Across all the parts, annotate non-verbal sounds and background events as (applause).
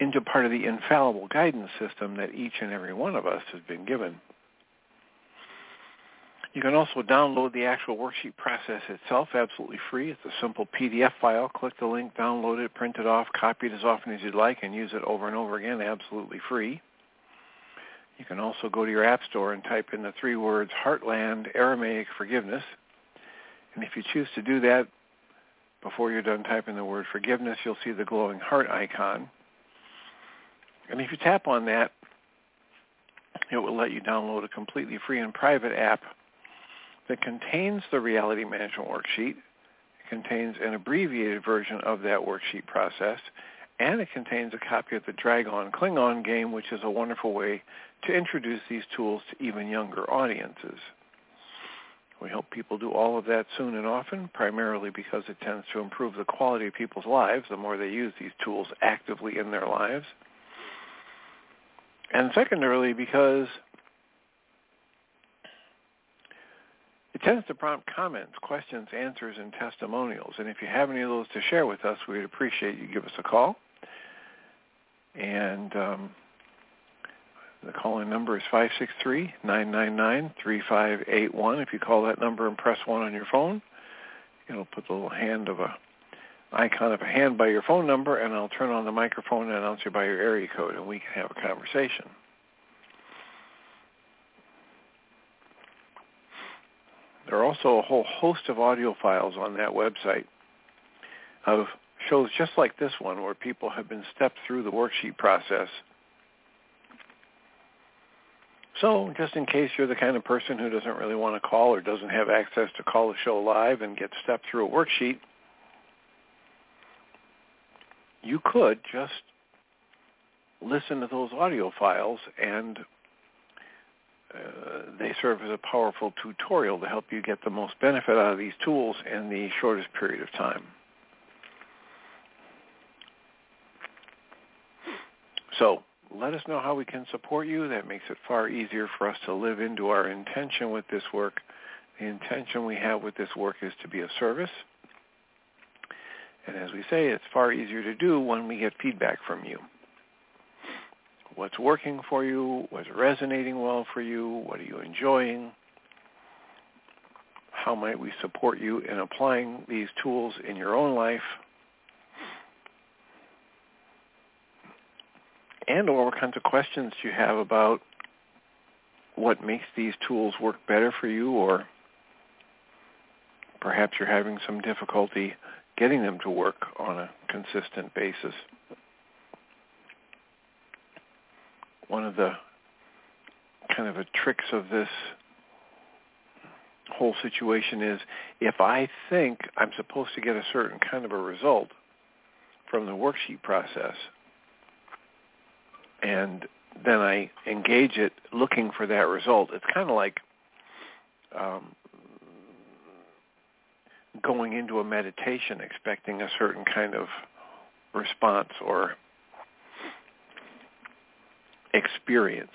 into part of the infallible guidance system that each and every one of us has been given. You can also download the actual worksheet process itself absolutely free. It's a simple PDF file. Click the link, download it, print it off, copy it as often as you'd like, and use it over and over again absolutely free. You can also go to your app store and type in the three words Heartland Aramaic Forgiveness. And if you choose to do that before you're done typing the word forgiveness, you'll see the glowing heart icon. And if you tap on that, it will let you download a completely free and private app that contains the reality management worksheet. It contains an abbreviated version of that worksheet process, and it contains a copy of the Dragon Klingon game, which is a wonderful way to introduce these tools to even younger audiences. We hope people do all of that soon and often, primarily because it tends to improve the quality of people's lives the more they use these tools actively in their lives. And secondarily, because it tends to prompt comments, questions, answers, and testimonials. And if you have any of those to share with us, we'd appreciate you give us a call. And um, the call-in number is 563-999-3581. If you call that number and press 1 on your phone, it'll put the little hand of a icon of a hand by your phone number, and I'll turn on the microphone and announce you by your area code, and we can have a conversation. There are also a whole host of audio files on that website of shows just like this one where people have been stepped through the worksheet process. So just in case you're the kind of person who doesn't really want to call or doesn't have access to call the show live and get stepped through a worksheet, you could just listen to those audio files and uh, they serve as a powerful tutorial to help you get the most benefit out of these tools in the shortest period of time. So let us know how we can support you. That makes it far easier for us to live into our intention with this work. The intention we have with this work is to be of service and as we say, it's far easier to do when we get feedback from you. what's working for you, what's resonating well for you, what are you enjoying, how might we support you in applying these tools in your own life, and or what kinds of questions you have about what makes these tools work better for you or perhaps you're having some difficulty getting them to work on a consistent basis. One of the kind of tricks of this whole situation is if I think I'm supposed to get a certain kind of a result from the worksheet process and then I engage it looking for that result, it's kind of like um, going into a meditation expecting a certain kind of response or experience.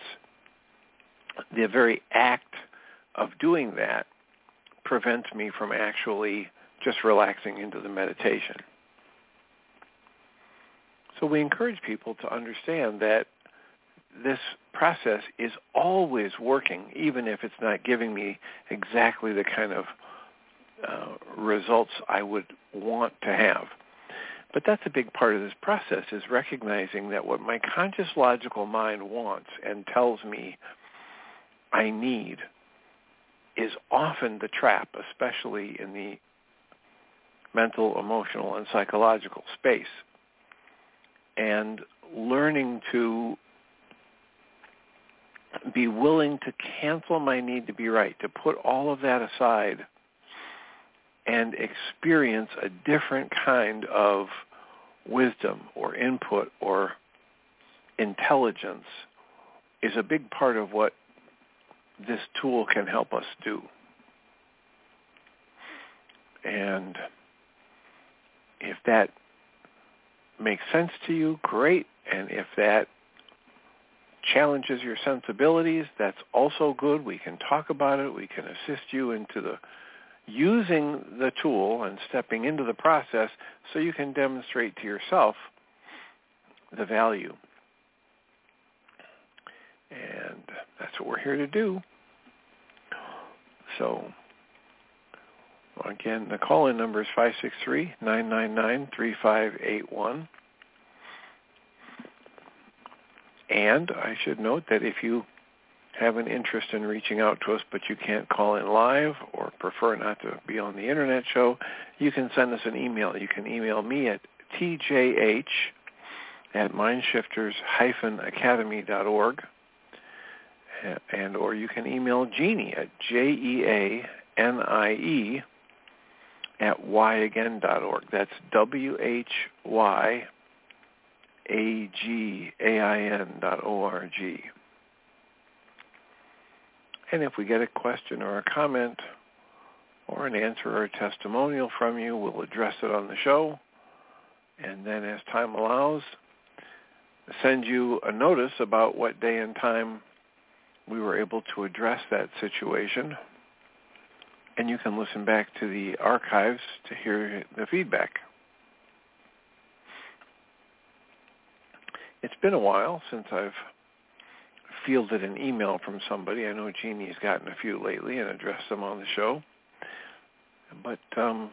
The very act of doing that prevents me from actually just relaxing into the meditation. So we encourage people to understand that this process is always working, even if it's not giving me exactly the kind of uh, results I would want to have. But that's a big part of this process is recognizing that what my conscious logical mind wants and tells me I need is often the trap, especially in the mental, emotional, and psychological space. And learning to be willing to cancel my need to be right, to put all of that aside and experience a different kind of wisdom or input or intelligence is a big part of what this tool can help us do. And if that makes sense to you, great. And if that challenges your sensibilities, that's also good. We can talk about it. We can assist you into the using the tool and stepping into the process so you can demonstrate to yourself the value. And that's what we're here to do. So again, the call-in number is 563-999-3581. And I should note that if you have an interest in reaching out to us but you can't call in live or prefer not to be on the internet show, you can send us an email. You can email me at tjh at mindshifters-academy.org and or you can email Jeanie at J-E-A-N-I-E at whyagain.org. That's W-H-Y-A-G-A-I-N dot O-R-G. And if we get a question or a comment or an answer or a testimonial from you, we'll address it on the show. And then as time allows, send you a notice about what day and time we were able to address that situation. And you can listen back to the archives to hear the feedback. It's been a while since I've fielded an email from somebody. I know Jeanie's gotten a few lately and addressed them on the show. But um,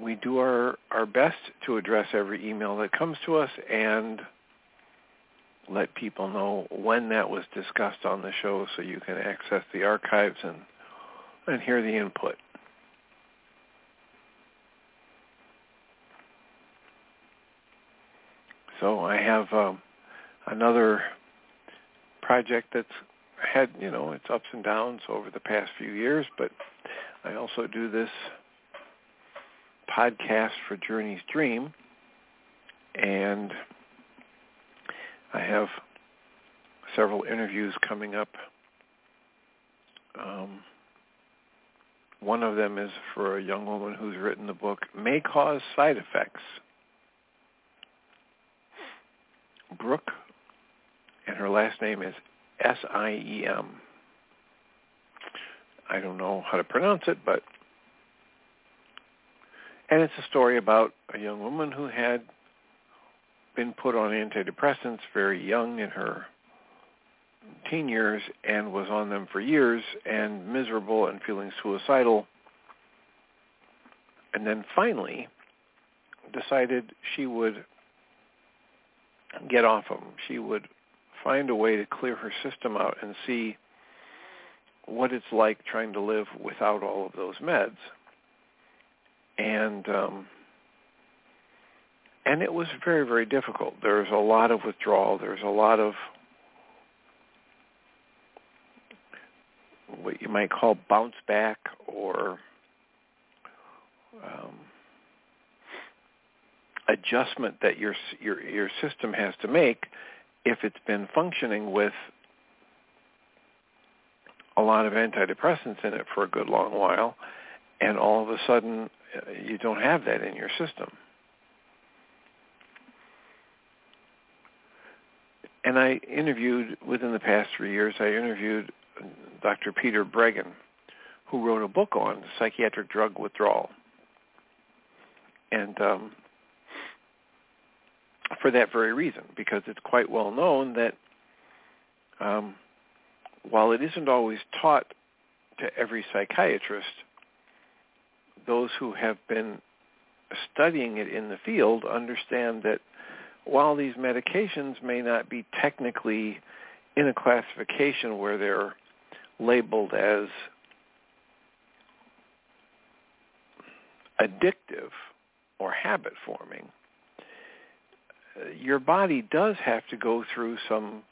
we do our, our best to address every email that comes to us and let people know when that was discussed on the show so you can access the archives and, and hear the input. So I have um, another project that's had, you know, its ups and downs over the past few years, but I also do this podcast for Journey's Dream, and I have several interviews coming up. Um, one of them is for a young woman who's written the book May Cause Side Effects. Brooke, and her last name is S-I-E-M. I don't know how to pronounce it, but and it's a story about a young woman who had been put on antidepressants very young in her teen years and was on them for years and miserable and feeling suicidal. And then finally decided she would get off them. She would find a way to clear her system out and see what it's like trying to live without all of those meds. And um, and it was very very difficult. There's a lot of withdrawal. There's a lot of what you might call bounce back or um, adjustment that your your your system has to make if it's been functioning with a lot of antidepressants in it for a good long while and all of a sudden uh, you don't have that in your system. And I interviewed within the past three years. I interviewed Dr. Peter Breggin, who wrote a book on psychiatric drug withdrawal, and um, for that very reason, because it's quite well known that um, while it isn't always taught to every psychiatrist, those who have been studying it in the field understand that while these medications may not be technically in a classification where they're labeled as addictive or habit forming, your body does have to go through some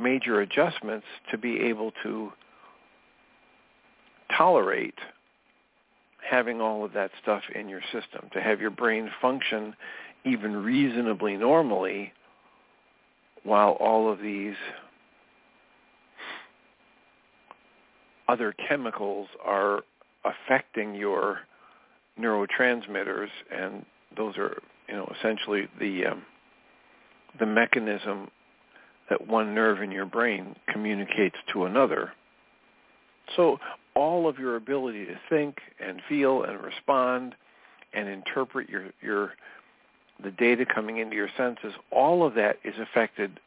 major adjustments to be able to tolerate having all of that stuff in your system, to have your brain function even reasonably normally while all of these other chemicals are affecting your neurotransmitters and those are you know essentially the um, the mechanism that one nerve in your brain communicates to another. So all of your ability to think and feel and respond and interpret your your the data coming into your senses, all of that is affected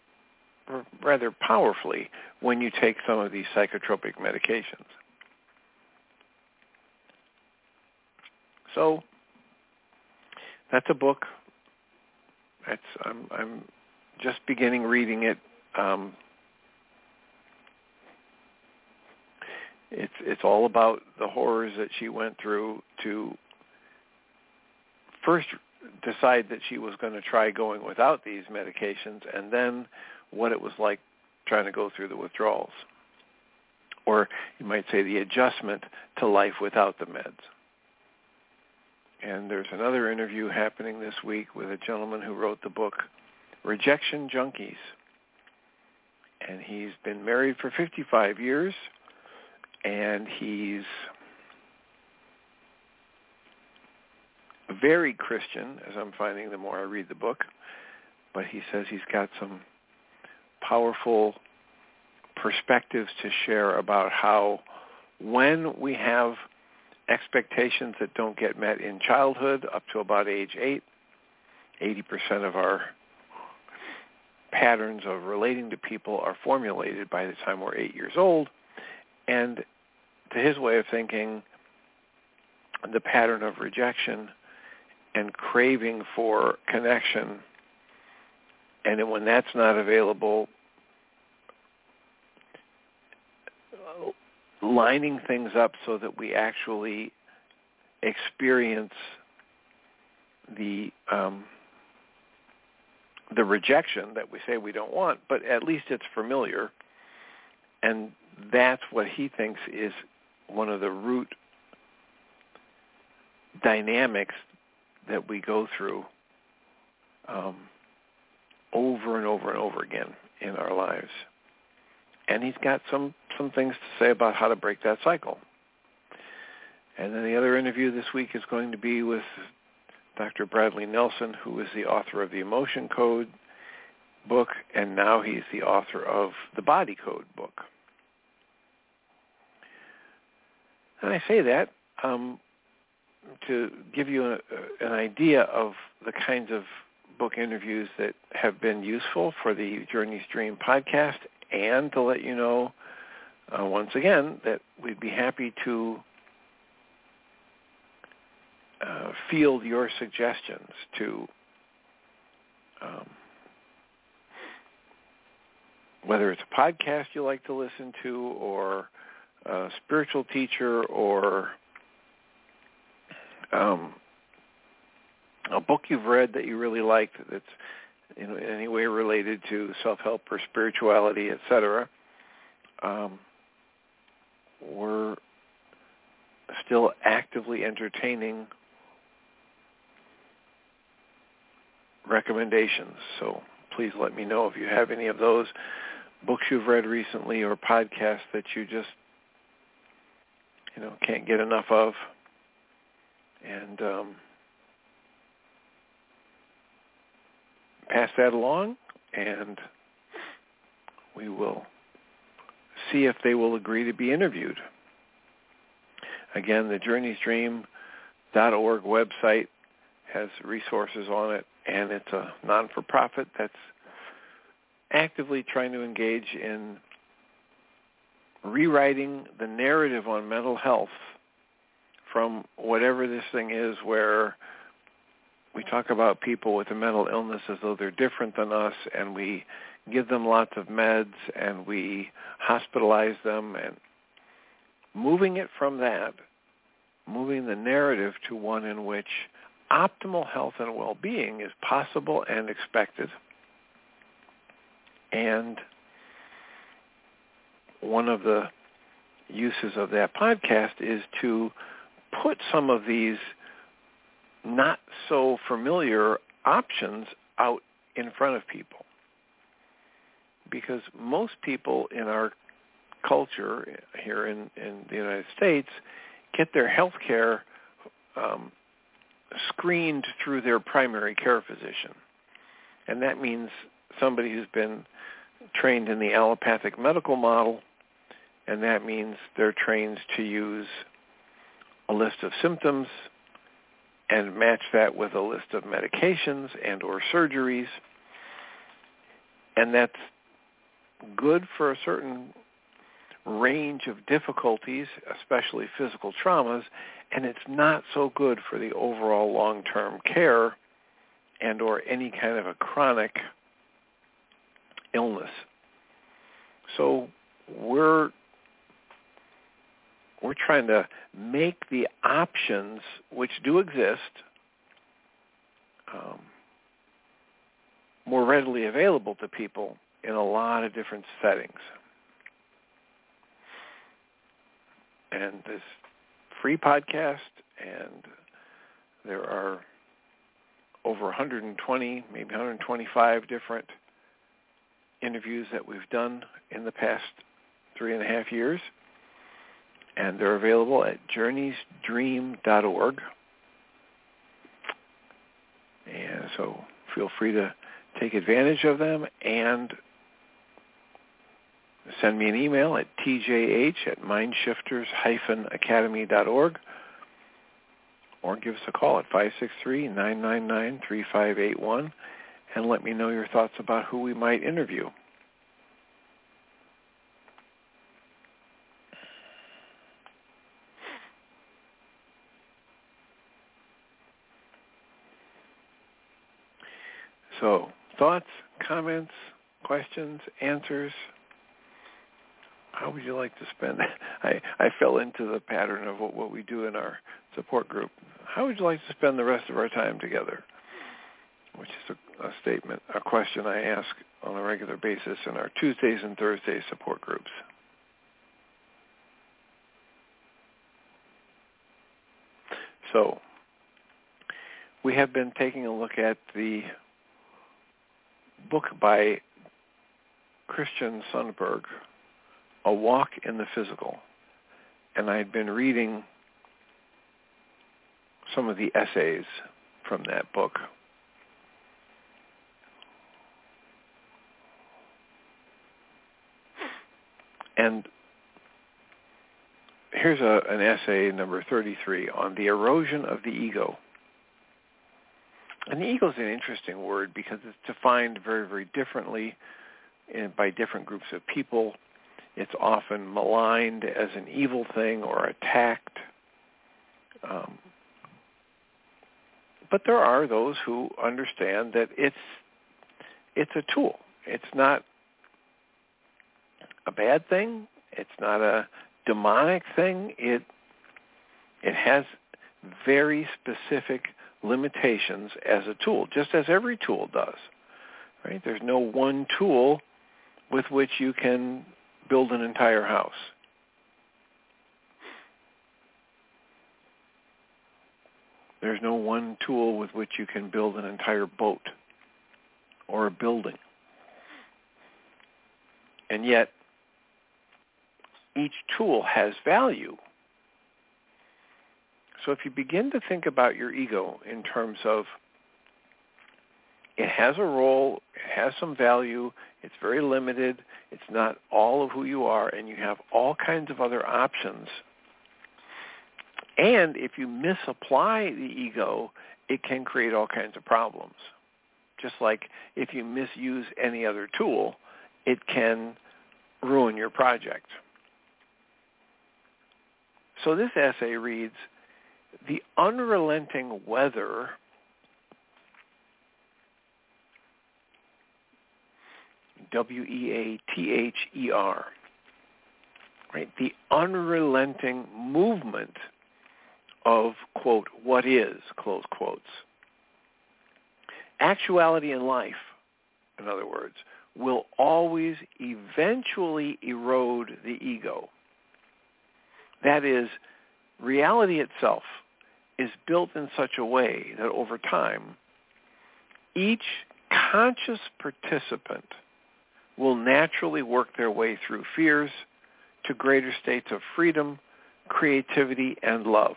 rather powerfully when you take some of these psychotropic medications. So that's a book. That's I'm I'm just beginning reading it. Um, it's it's all about the horrors that she went through to first decide that she was going to try going without these medications and then what it was like trying to go through the withdrawals or you might say the adjustment to life without the meds. And there's another interview happening this week with a gentleman who wrote the book Rejection Junkies. And he's been married for 55 years and he's very Christian, as I'm finding the more I read the book. But he says he's got some powerful perspectives to share about how when we have expectations that don't get met in childhood up to about age 8, 80% of our patterns of relating to people are formulated by the time we're 8 years old. And to his way of thinking, the pattern of rejection and craving for connection. And when that's not available, lining things up so that we actually experience the um, the rejection that we say we don't want, but at least it's familiar, and that's what he thinks is one of the root dynamics that we go through um, over and over and over again in our lives. And he's got some, some things to say about how to break that cycle. And then the other interview this week is going to be with Dr. Bradley Nelson, who is the author of the Emotion Code book, and now he's the author of the Body Code book. And I say that um, to give you a, an idea of the kinds of book interviews that have been useful for the Journeys Dream podcast and to let you know uh, once again that we'd be happy to uh, field your suggestions to um, whether it's a podcast you like to listen to or a spiritual teacher or um, a book you've read that you really liked that's in any way related to self-help or spirituality, etc. Um, we're still actively entertaining recommendations. So please let me know if you have any of those books you've read recently or podcasts that you just you know can't get enough of and um, pass that along and we will see if they will agree to be interviewed. Again, the journeysdream.org website has resources on it, and it's a non-for-profit that's actively trying to engage in rewriting the narrative on mental health from whatever this thing is where we talk about people with a mental illness as though they're different than us and we give them lots of meds and we hospitalize them and moving it from that, moving the narrative to one in which optimal health and well-being is possible and expected. And one of the uses of that podcast is to put some of these not so familiar options out in front of people. Because most people in our culture here in, in the United States get their health care um, screened through their primary care physician. And that means somebody who's been trained in the allopathic medical model, and that means they're trained to use a list of symptoms and match that with a list of medications and or surgeries. And that's good for a certain range of difficulties, especially physical traumas, and it's not so good for the overall long-term care and or any kind of a chronic illness. So we're we're trying to make the options which do exist um, more readily available to people in a lot of different settings. And this free podcast, and there are over 120, maybe 125 different interviews that we've done in the past three and a half years and they're available at journeysdream.org. And so feel free to take advantage of them and send me an email at tjh at mindshifters-academy.org or give us a call at 563-999-3581 and let me know your thoughts about who we might interview. So thoughts, comments, questions, answers. How would you like to spend? (laughs) I, I fell into the pattern of what, what we do in our support group. How would you like to spend the rest of our time together? Which is a, a statement, a question I ask on a regular basis in our Tuesdays and Thursdays support groups. So we have been taking a look at the book by Christian Sundberg, A Walk in the Physical. And I had been reading some of the essays from that book. And here's a, an essay number 33 on the erosion of the ego. And ego is an interesting word because it's defined very, very differently by different groups of people. It's often maligned as an evil thing or attacked. Um, but there are those who understand that it's it's a tool. It's not a bad thing. It's not a demonic thing. It it has very specific limitations as a tool, just as every tool does. Right? There's no one tool with which you can build an entire house. There's no one tool with which you can build an entire boat or a building. And yet, each tool has value. So if you begin to think about your ego in terms of it has a role, it has some value, it's very limited, it's not all of who you are, and you have all kinds of other options. And if you misapply the ego, it can create all kinds of problems. Just like if you misuse any other tool, it can ruin your project. So this essay reads, the unrelenting weather W-E-A-T-H-E-R, right? The unrelenting movement of, quote, what is, close quotes. Actuality in life, in other words, will always eventually erode the ego. That is, reality itself is built in such a way that over time, each conscious participant will naturally work their way through fears to greater states of freedom, creativity, and love.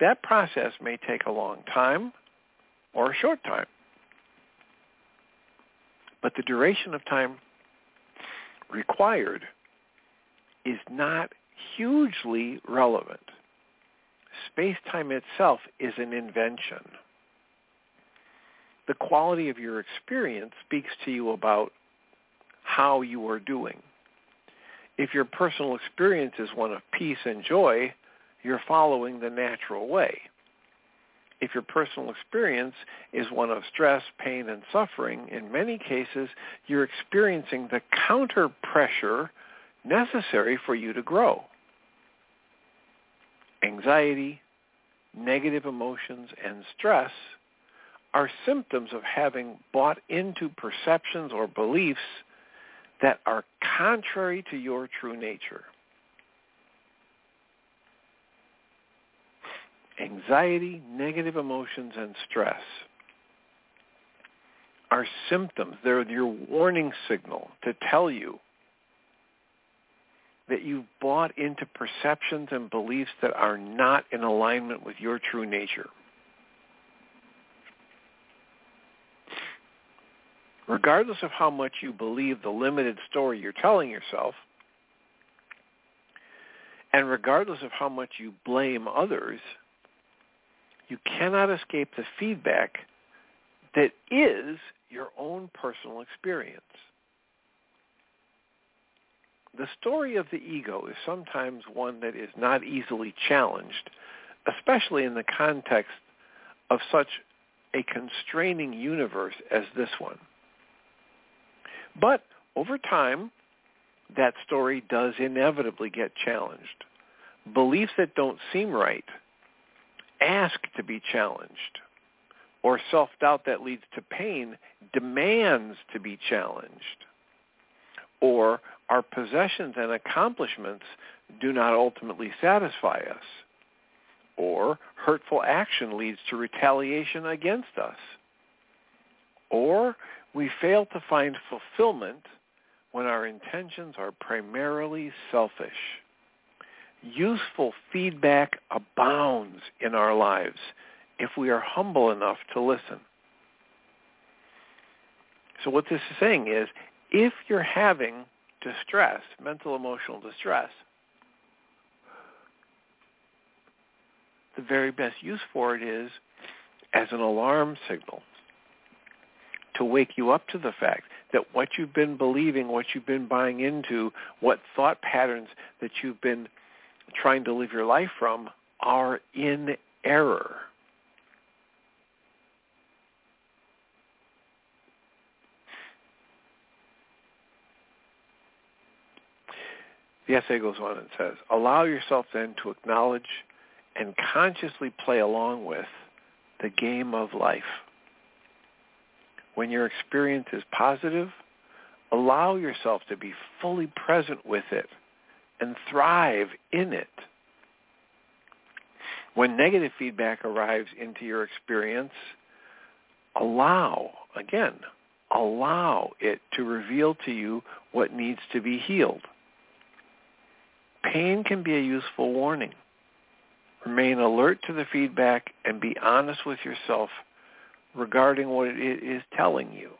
That process may take a long time or a short time. But the duration of time required is not hugely relevant. Space-time itself is an invention. The quality of your experience speaks to you about how you are doing. If your personal experience is one of peace and joy, you're following the natural way. If your personal experience is one of stress, pain, and suffering, in many cases, you're experiencing the counter pressure necessary for you to grow. Anxiety, negative emotions, and stress are symptoms of having bought into perceptions or beliefs that are contrary to your true nature. Anxiety, negative emotions, and stress are symptoms. They're your warning signal to tell you that you've bought into perceptions and beliefs that are not in alignment with your true nature. regardless of how much you believe the limited story you're telling yourself, and regardless of how much you blame others, you cannot escape the feedback that is your own personal experience. The story of the ego is sometimes one that is not easily challenged, especially in the context of such a constraining universe as this one. But over time, that story does inevitably get challenged. Beliefs that don't seem right ask to be challenged. Or self-doubt that leads to pain demands to be challenged. Or our possessions and accomplishments do not ultimately satisfy us. Or hurtful action leads to retaliation against us. Or we fail to find fulfillment when our intentions are primarily selfish. Useful feedback abounds in our lives if we are humble enough to listen. So what this is saying is, if you're having distress, mental emotional distress, the very best use for it is as an alarm signal to wake you up to the fact that what you've been believing, what you've been buying into, what thought patterns that you've been trying to live your life from are in error. The essay goes on and says, allow yourself then to acknowledge and consciously play along with the game of life. When your experience is positive, allow yourself to be fully present with it and thrive in it. When negative feedback arrives into your experience, allow, again, allow it to reveal to you what needs to be healed. Pain can be a useful warning. Remain alert to the feedback and be honest with yourself regarding what it is telling you.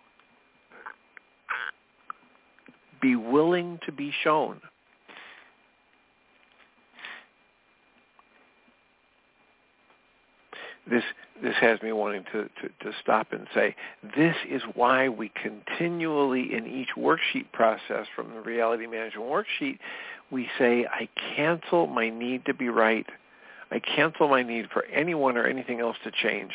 Be willing to be shown. This this has me wanting to, to, to stop and say, this is why we continually in each worksheet process from the reality management worksheet, we say, I cancel my need to be right. I cancel my need for anyone or anything else to change.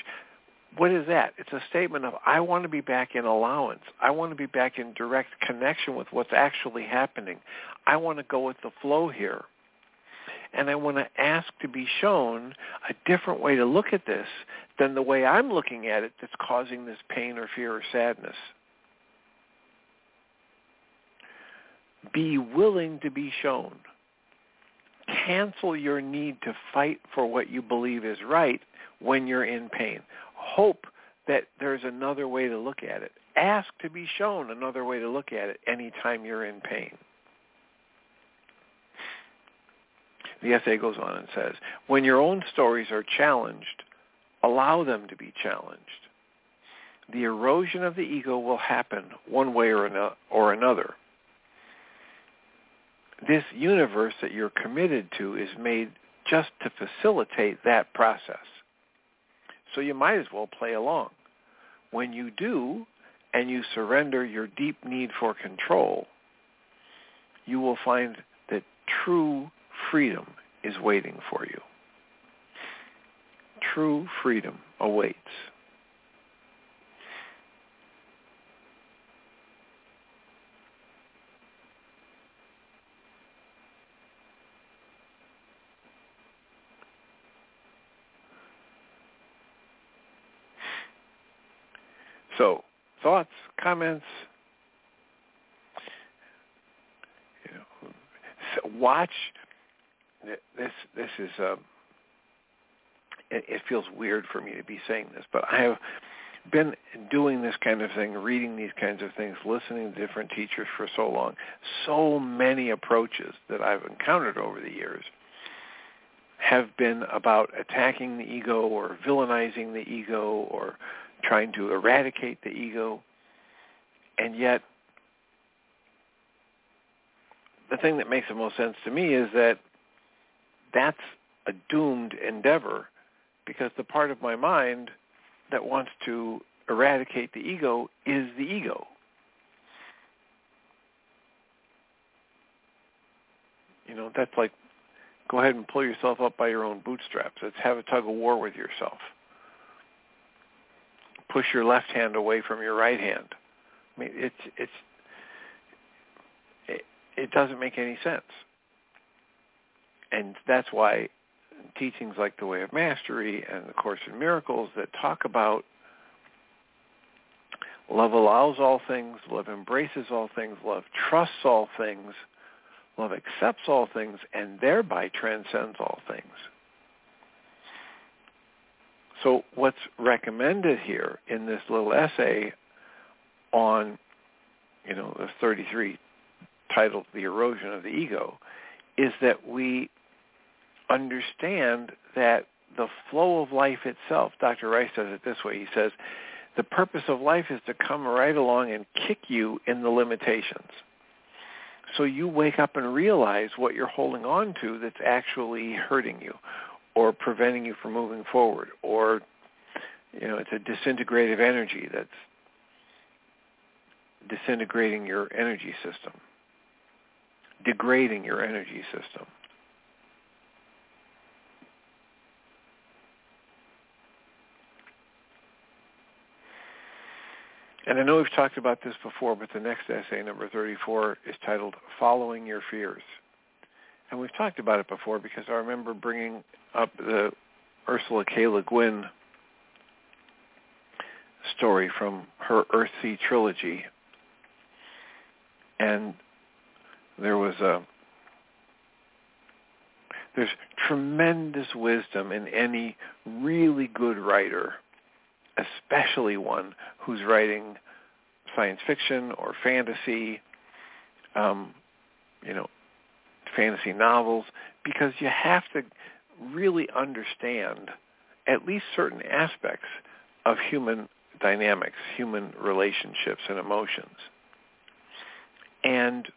What is that? It's a statement of I want to be back in allowance. I want to be back in direct connection with what's actually happening. I want to go with the flow here. And I want to ask to be shown a different way to look at this than the way I'm looking at it that's causing this pain or fear or sadness. Be willing to be shown. Cancel your need to fight for what you believe is right when you're in pain. Hope that there's another way to look at it. Ask to be shown another way to look at it anytime you're in pain. The essay goes on and says, when your own stories are challenged, allow them to be challenged. The erosion of the ego will happen one way or another this universe that you're committed to is made just to facilitate that process. So you might as well play along. When you do, and you surrender your deep need for control, you will find that true freedom is waiting for you. True freedom awaits. So, thoughts, comments. You know, watch. This this is. Um, it, it feels weird for me to be saying this, but I have been doing this kind of thing, reading these kinds of things, listening to different teachers for so long. So many approaches that I've encountered over the years have been about attacking the ego or villainizing the ego or trying to eradicate the ego. And yet, the thing that makes the most sense to me is that that's a doomed endeavor because the part of my mind that wants to eradicate the ego is the ego. You know, that's like go ahead and pull yourself up by your own bootstraps. Let's have a tug of war with yourself push your left hand away from your right hand. I mean, it's it's it, it doesn't make any sense, and that's why teachings like the Way of Mastery and the Course in Miracles that talk about love allows all things, love embraces all things, love trusts all things, love accepts all things, and thereby transcends all things. So what's recommended here in this little essay on, you know, the 33 titled The Erosion of the Ego is that we understand that the flow of life itself, Dr. Ryce says it this way, he says, the purpose of life is to come right along and kick you in the limitations. So you wake up and realize what you're holding on to that's actually hurting you or preventing you from moving forward or you know, it's a disintegrative energy that's disintegrating your energy system, degrading your energy system. And I know we've talked about this before, but the next essay, number 34, is titled Following Your Fears. And we've talked about it before because I remember bringing up the Ursula K. Le Guin story from her Earthsea trilogy. And there was a there's tremendous wisdom in any really good writer, especially one who's writing science fiction or fantasy, um, you know, fantasy novels, because you have to really understand at least certain aspects of human dynamics, human relationships and emotions. And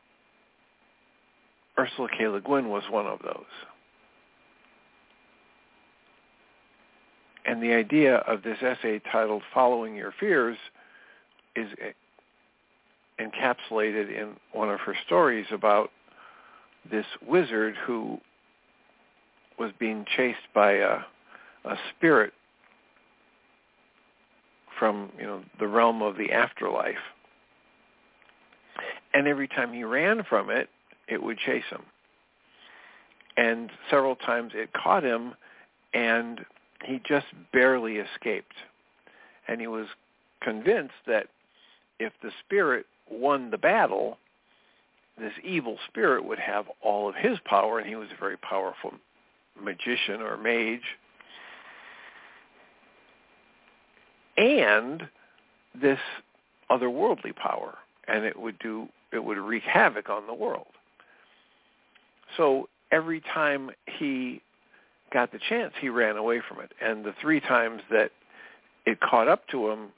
Ursula K. Le Guin was one of those. And the idea of this essay titled Following Your Fears is encapsulated in one of her stories about this wizard who was being chased by a, a spirit from you know the realm of the afterlife. And every time he ran from it, it would chase him. And several times it caught him, and he just barely escaped. And he was convinced that if the spirit won the battle, this evil spirit would have all of his power, and he was a very powerful magician or mage. And this otherworldly power, and it would do it would wreak havoc on the world. So every time he got the chance, he ran away from it. And the three times that it caught up to him,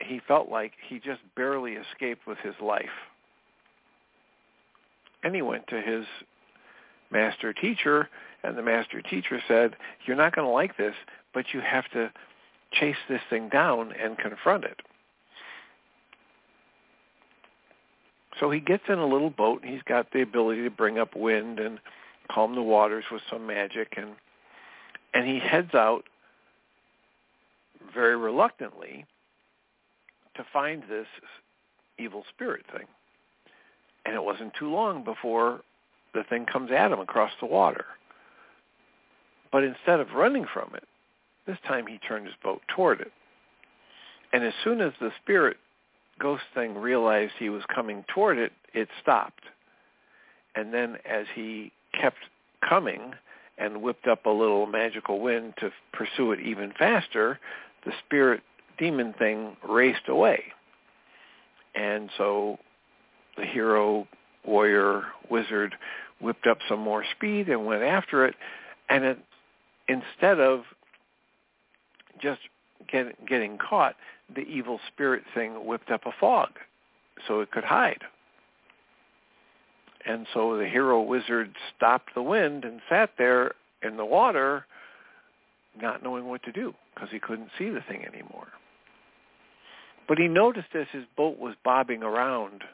he felt like he just barely escaped with his life. And he went to his master teacher, and the master teacher said, you're not going to like this, but you have to chase this thing down and confront it. So he gets in a little boat, and he's got the ability to bring up wind and calm the waters with some magic, and and he heads out very reluctantly to find this evil spirit thing. And it wasn't too long before the thing comes at him across the water. But instead of running from it, this time he turned his boat toward it. And as soon as the spirit ghost thing realized he was coming toward it, it stopped. And then as he kept coming and whipped up a little magical wind to pursue it even faster, the spirit demon thing raced away. And so the hero, warrior, wizard whipped up some more speed and went after it. And it, instead of just get, getting caught, the evil spirit thing whipped up a fog so it could hide. And so the hero wizard stopped the wind and sat there in the water not knowing what to do because he couldn't see the thing anymore. But he noticed as his boat was bobbing around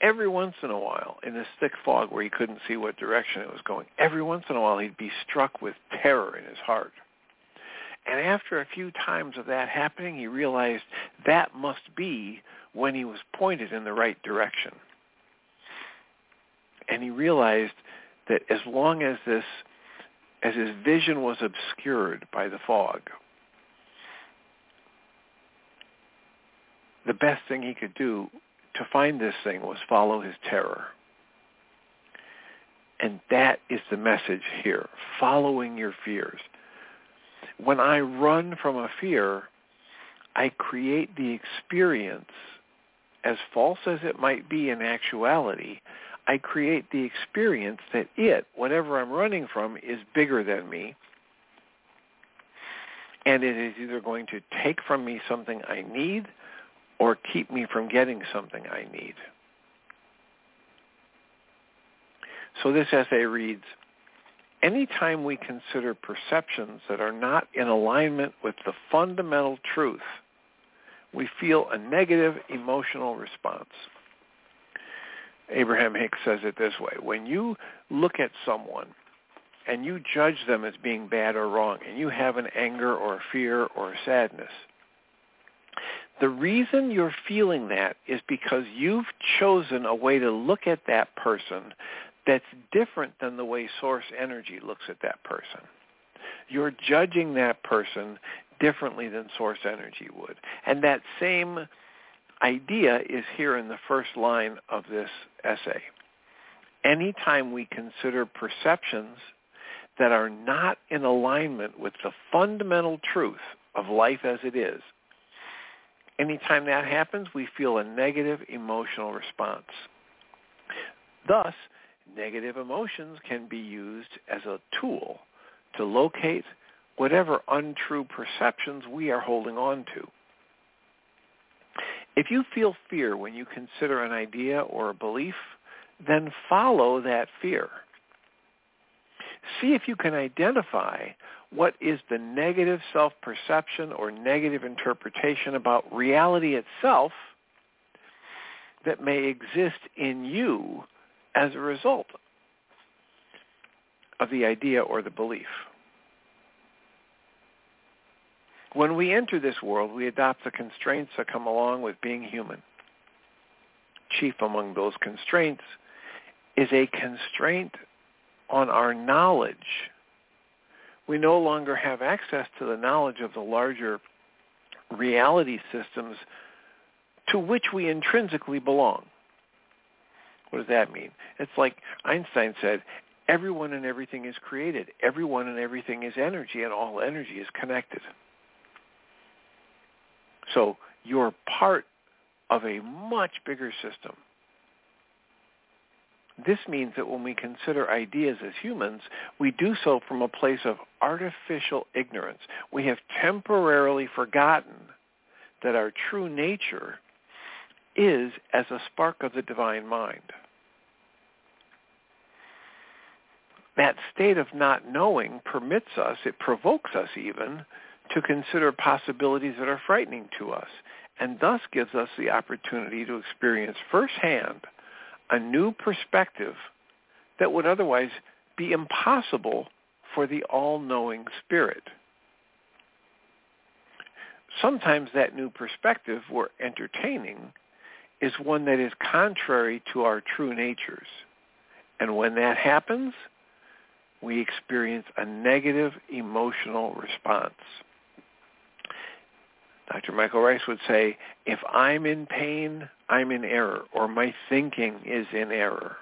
every once in a while in this thick fog where he couldn't see what direction it was going, every once in a while he'd be struck with terror in his heart. And after a few times of that happening, he realized that must be when he was pointed in the right direction. And he realized that as long as this, as his vision was obscured by the fog, the best thing he could do to find this thing was follow his terror. And that is the message here, following your fears. When I run from a fear, I create the experience, as false as it might be in actuality, I create the experience that it, whatever I'm running from, is bigger than me. And it is either going to take from me something I need or keep me from getting something I need. So this essay reads, anytime we consider perceptions that are not in alignment with the fundamental truth, we feel a negative emotional response. Abraham Hicks says it this way. When you look at someone and you judge them as being bad or wrong, and you have an anger or fear or sadness, the reason you're feeling that is because you've chosen a way to look at that person that's different than the way source energy looks at that person. You're judging that person differently than source energy would. And that same idea is here in the first line of this essay. Anytime we consider perceptions that are not in alignment with the fundamental truth of life as it is, anytime that happens, we feel a negative emotional response. Thus, negative emotions can be used as a tool to locate whatever untrue perceptions we are holding on to. If you feel fear when you consider an idea or a belief, then follow that fear. See if you can identify what is the negative self-perception or negative interpretation about reality itself that may exist in you as a result of the idea or the belief. When we enter this world, we adopt the constraints that come along with being human. Chief among those constraints is a constraint on our knowledge. We no longer have access to the knowledge of the larger reality systems to which we intrinsically belong. What does that mean? It's like Einstein said, everyone and everything is created. Everyone and everything is energy, and all energy is connected. So you're part of a much bigger system. This means that when we consider ideas as humans, we do so from a place of artificial ignorance. We have temporarily forgotten that our true nature is as a spark of the divine mind. That state of not knowing permits us, it provokes us even, to consider possibilities that are frightening to us, and thus gives us the opportunity to experience firsthand a new perspective that would otherwise be impossible for the all-knowing spirit. Sometimes that new perspective we're entertaining is one that is contrary to our true natures. And when that happens, we experience a negative emotional response. Dr. Michael Ryce would say, if I'm in pain, I'm in error, or my thinking is in error.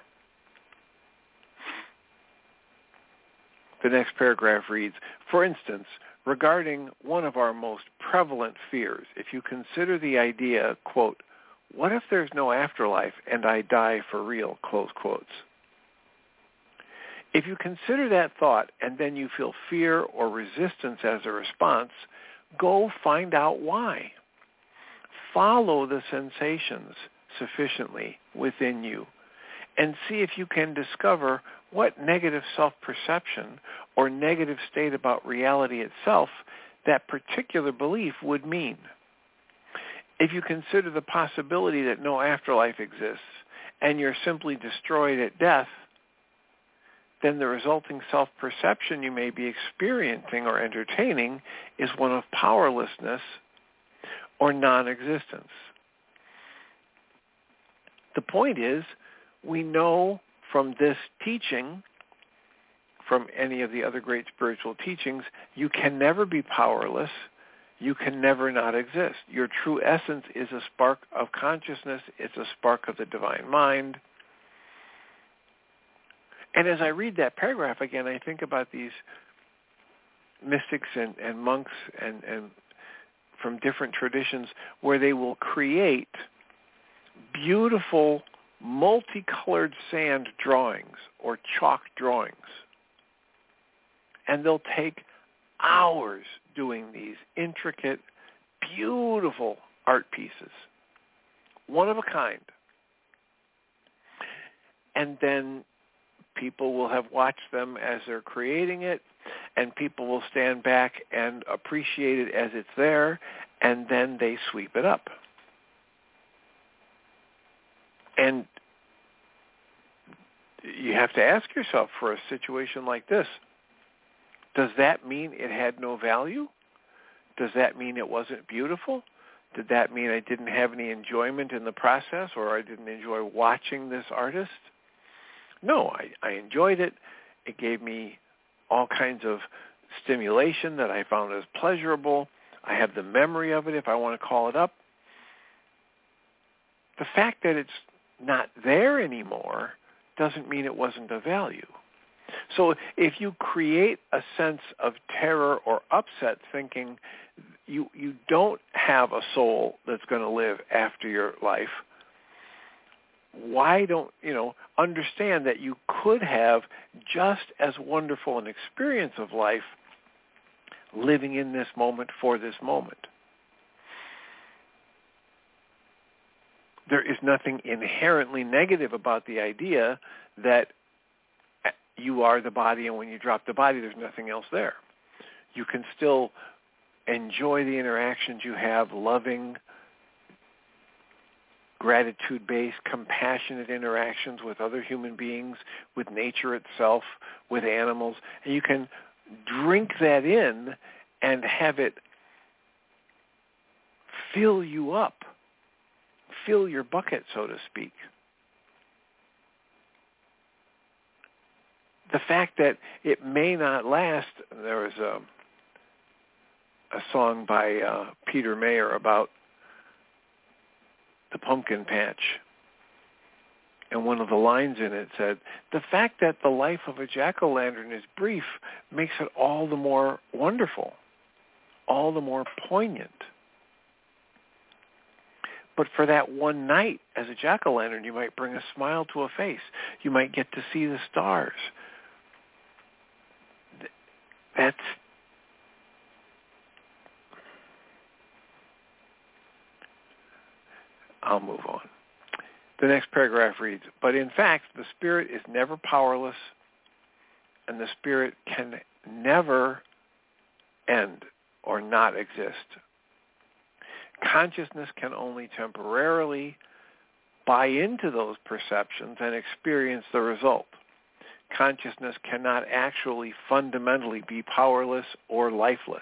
The next paragraph reads, for instance, regarding one of our most prevalent fears, if you consider the idea, quote, what if there's no afterlife and I die for real, close quotes. If you consider that thought and then you feel fear or resistance as a response, Go find out why. Follow the sensations sufficiently within you and see if you can discover what negative self-perception or negative state about reality itself that particular belief would mean. If you consider the possibility that no afterlife exists and you're simply destroyed at death, then the resulting self-perception you may be experiencing or entertaining is one of powerlessness or non-existence. The point is, we know from this teaching, from any of the other great spiritual teachings, you can never be powerless. You can never not exist. Your true essence is a spark of consciousness. It's a spark of the divine mind. And as I read that paragraph again, I think about these mystics and, and monks and, and from different traditions where they will create beautiful multicolored sand drawings or chalk drawings. And they'll take hours doing these intricate, beautiful art pieces, one of a kind. And then people will have watched them as they're creating it, and people will stand back and appreciate it as it's there, and then they sweep it up. And you have to ask yourself for a situation like this, does that mean it had no value? Does that mean it wasn't beautiful? Did that mean I didn't have any enjoyment in the process or I didn't enjoy watching this artist? No, I, I enjoyed it. It gave me all kinds of stimulation that I found as pleasurable. I have the memory of it if I want to call it up. The fact that it's not there anymore doesn't mean it wasn't of value. So if you create a sense of terror or upset thinking you you don't have a soul that's going to live after your life, why don't you know understand that you could have just as wonderful an experience of life living in this moment for this moment. There is nothing inherently negative about the idea that you are the body and when you drop the body there's nothing else there you can still enjoy the interactions you have loving gratitude-based, compassionate interactions with other human beings, with nature itself, with animals. And you can drink that in and have it fill you up, fill your bucket, so to speak. The fact that it may not last, there was a, a song by uh, Peter Mayer about the pumpkin patch. And one of the lines in it said, the fact that the life of a jack-o'-lantern is brief makes it all the more wonderful, all the more poignant. But for that one night as a jack-o'-lantern, you might bring a smile to a face. You might get to see the stars. That's I'll move on. The next paragraph reads, but in fact, the spirit is never powerless and the spirit can never end or not exist. Consciousness can only temporarily buy into those perceptions and experience the result. Consciousness cannot actually fundamentally be powerless or lifeless.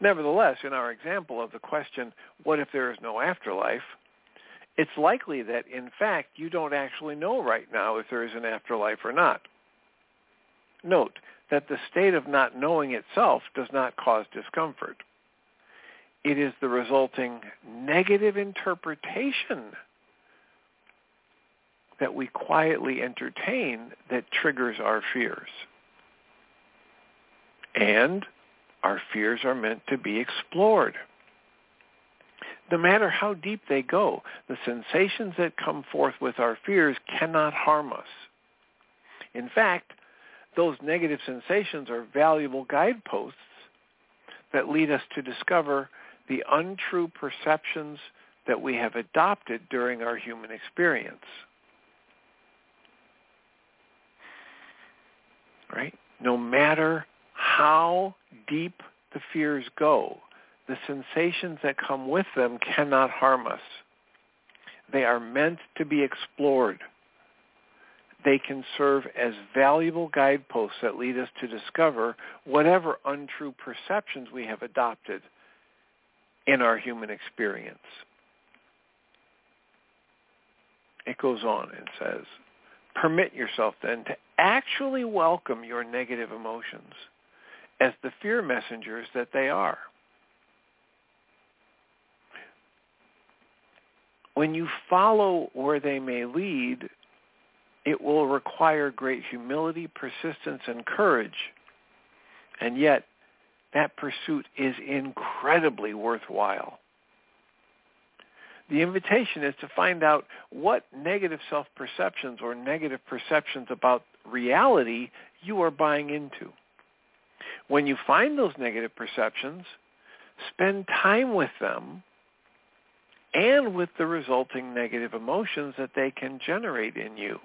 Nevertheless, in our example of the question, what if there is no afterlife, it's likely that, in fact, you don't actually know right now if there is an afterlife or not. Note that the state of not knowing itself does not cause discomfort. It is the resulting negative interpretation that we quietly entertain that triggers our fears. And our fears are meant to be explored. No matter how deep they go, the sensations that come forth with our fears cannot harm us. In fact, those negative sensations are valuable guideposts that lead us to discover the untrue perceptions that we have adopted during our human experience. Right? No matter how deep the fears go, the sensations that come with them cannot harm us. They are meant to be explored. They can serve as valuable guideposts that lead us to discover whatever untrue perceptions we have adopted in our human experience. It goes on and says, permit yourself then to actually welcome your negative emotions as the fear messengers that they are. When you follow where they may lead, it will require great humility, persistence, and courage. And yet, that pursuit is incredibly worthwhile. The invitation is to find out what negative self-perceptions or negative perceptions about reality you are buying into. When you find those negative perceptions, spend time with them and with the resulting negative emotions that they can generate in you.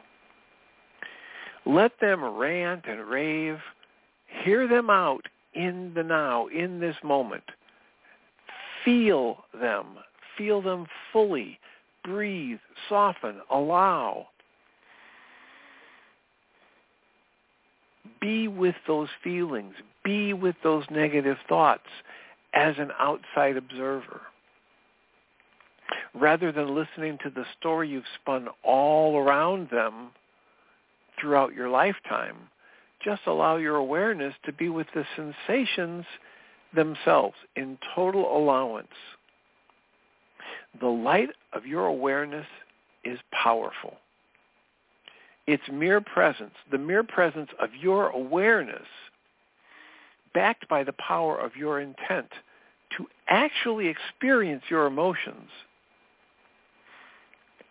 Let them rant and rave. Hear them out in the now, in this moment. Feel them. Feel them fully. Breathe, soften, allow. Be with those feelings. Be with those negative thoughts as an outside observer. Rather than listening to the story you've spun all around them throughout your lifetime, just allow your awareness to be with the sensations themselves in total allowance. The light of your awareness is powerful. Its mere presence, the mere presence of your awareness, backed by the power of your intent to actually experience your emotions,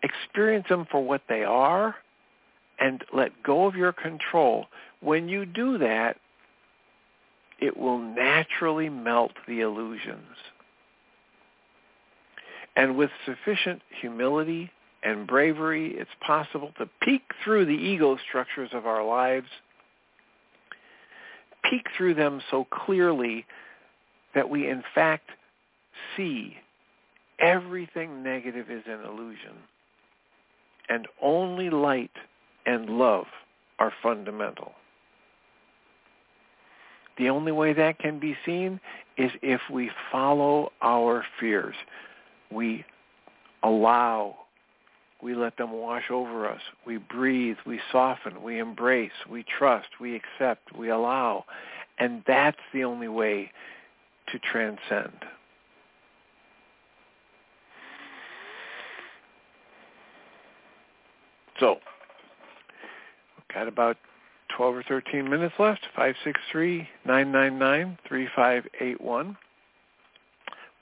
experience them for what they are, and let go of your control. When you do that, it will naturally melt the illusions. And with sufficient humility and bravery, it's possible to peek through the ego structures of our lives, peek through them so clearly that we in fact see everything negative is an illusion. And only light and love are fundamental. The only way that can be seen is if we follow our fears. We allow, we let them wash over us. We breathe, we soften, we embrace, we trust, we accept, we allow. And that's the only way to transcend. So, we've got about 12 or 13 minutes left. 563-999-3581.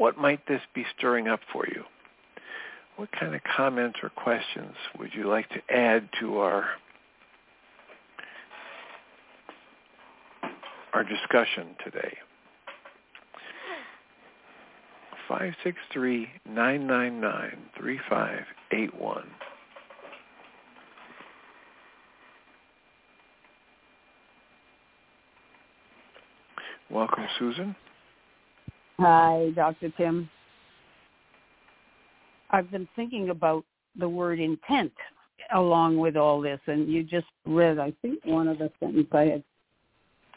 What might this be stirring up for you? What kind of comments or questions would you like to add to our our discussion today? 563-999-3581. Welcome, Susan. Hi, Dr. Tim. I've been thinking about the word intent along with all this, and you just read, I think, one of the sentences I had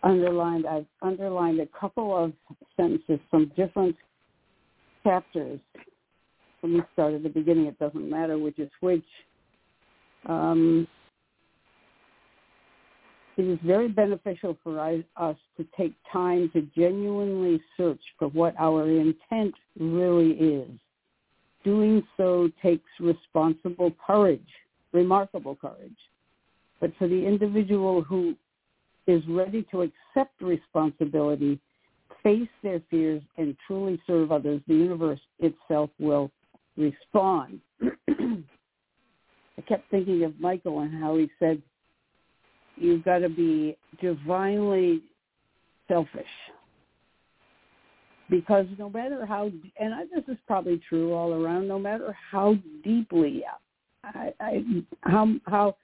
underlined. I've underlined a couple of sentences from different chapters. Let me start at the beginning. It doesn't matter which is which. Um, it is very beneficial for us to take time to genuinely search for what our intent really is. Doing so takes responsible courage, remarkable courage. But for the individual who is ready to accept responsibility, face their fears, and truly serve others, the universe itself will respond. (clears throat) I kept thinking of Michael and how he said, you've got to be divinely selfish. Because no matter how and I, this is probably true all around no matter how deeply I, I how how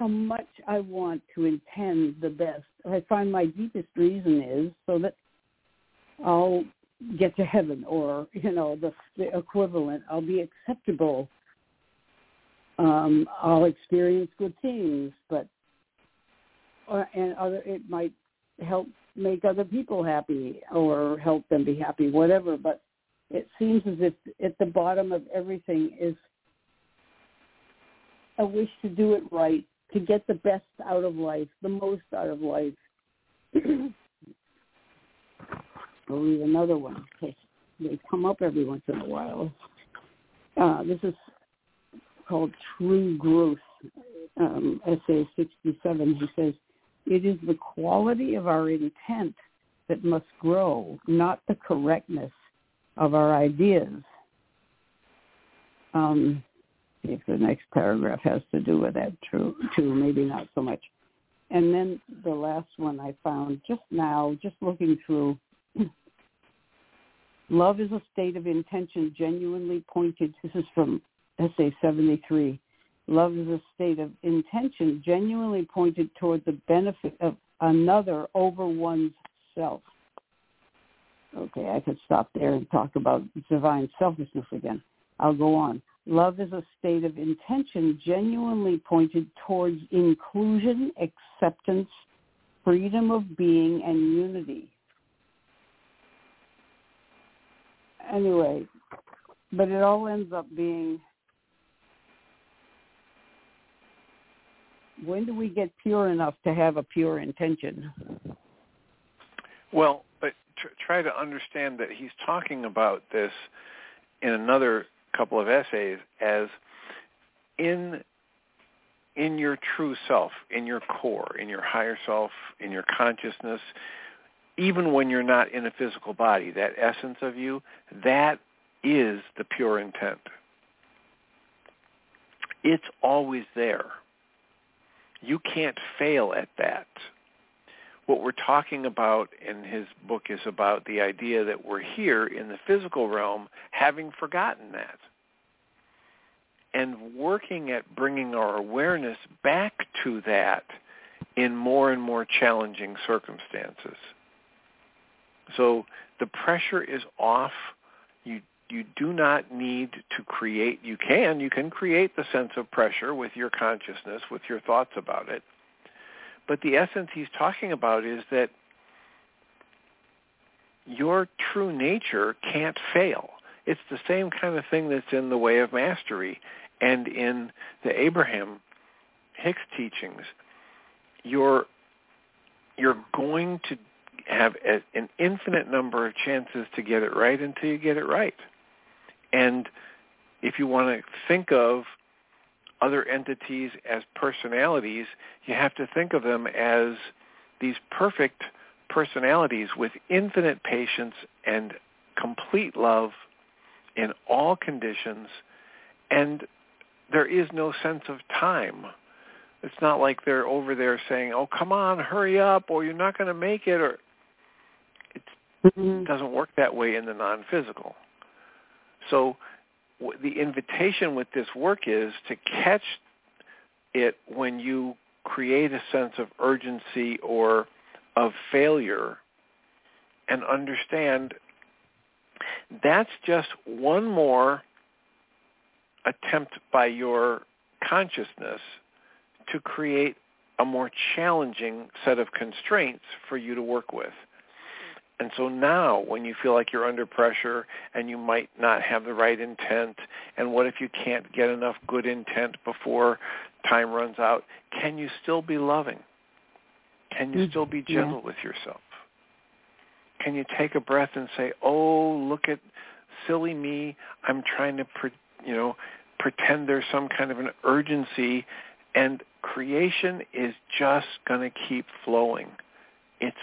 how much I want to intend the best I find my deepest reason is so that I'll get to heaven or you know the, the equivalent. I'll be acceptable. Um I'll experience good things but or, and other it might help make other people happy or help them be happy, whatever. But it seems as if at the bottom of everything is a wish to do it right, to get the best out of life, the most out of life. (clears throat) I'll read another one. Because they come up every once in a while. Uh, this is called True Growth, um, essay 67. He says, it is the quality of our intent that must grow, not the correctness of our ideas. Um, see if the next paragraph has to do with that too, too, maybe not so much. And then the last one I found just now, just looking through, (clears throat) love is a state of intention genuinely pointed, this is from essay 73, Love is a state of intention genuinely pointed toward the benefit of another over one's self. Okay, I could stop there and talk about divine selfishness again. I'll go on. Love is a state of intention genuinely pointed towards inclusion, acceptance, freedom of being, and unity. Anyway, but it all ends up being when do we get pure enough to have a pure intention? Well, but tr- try to understand that he's talking about this in another couple of essays as in in your true self, in your core, in your higher self, in your consciousness, even when you're not in a physical body, that essence of you, that is the pure intent. It's always there. You can't fail at that. What we're talking about in his book is about the idea that we're here in the physical realm having forgotten that and working at bringing our awareness back to that in more and more challenging circumstances. So the pressure is off. You you do not need to create you can you can create the sense of pressure with your consciousness with your thoughts about it. But the essence he's talking about is that your true nature can't fail. It's the same kind of thing that's in the way of mastery and in the abraham hicks teachings. You're you're going to have an infinite number of chances to get it right until you get it right and if you want to think of other entities as personalities, you have to think of them as these perfect personalities with infinite patience and complete love in all conditions. And there is no sense of time. It's not like they're over there saying, oh, come on, hurry up, or you're not going to make it, or it mm-hmm. doesn't work that way in the non-physical. So the invitation with this work is to catch it when you create a sense of urgency or of failure and understand that's just one more attempt by your consciousness to create a more challenging set of constraints for you to work with. And so now when you feel like you're under pressure and you might not have the right intent, and what if you can't get enough good intent before time runs out, can you still be loving? Can you mm, still be gentle yeah. with yourself? Can you take a breath and say, "Oh, look at silly me. I'm trying to, pre- you know, pretend there's some kind of an urgency and creation is just going to keep flowing. It's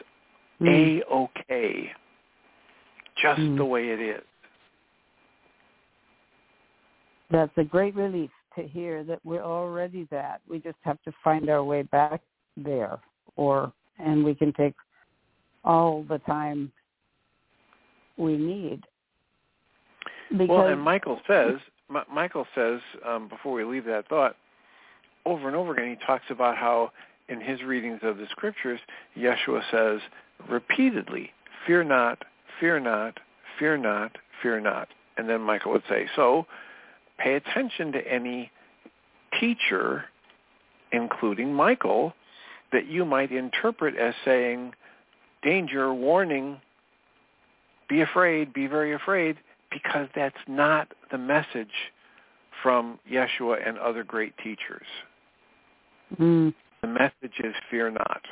mm. a-okay, just mm. the way it is. That's a great relief to hear that we're already that. We just have to find our way back there, or and we can take all the time we need. Because well, and Michael says, M- Michael says um, before we leave that thought, over and over again, he talks about how in his readings of the scriptures, Yeshua says, repeatedly, fear not, fear not, fear not, fear not. And then Michael would say, so pay attention to any teacher, including Michael, that you might interpret as saying, danger, warning, be afraid, be very afraid, because that's not the message from Yeshua and other great teachers. Mm. The message is fear not.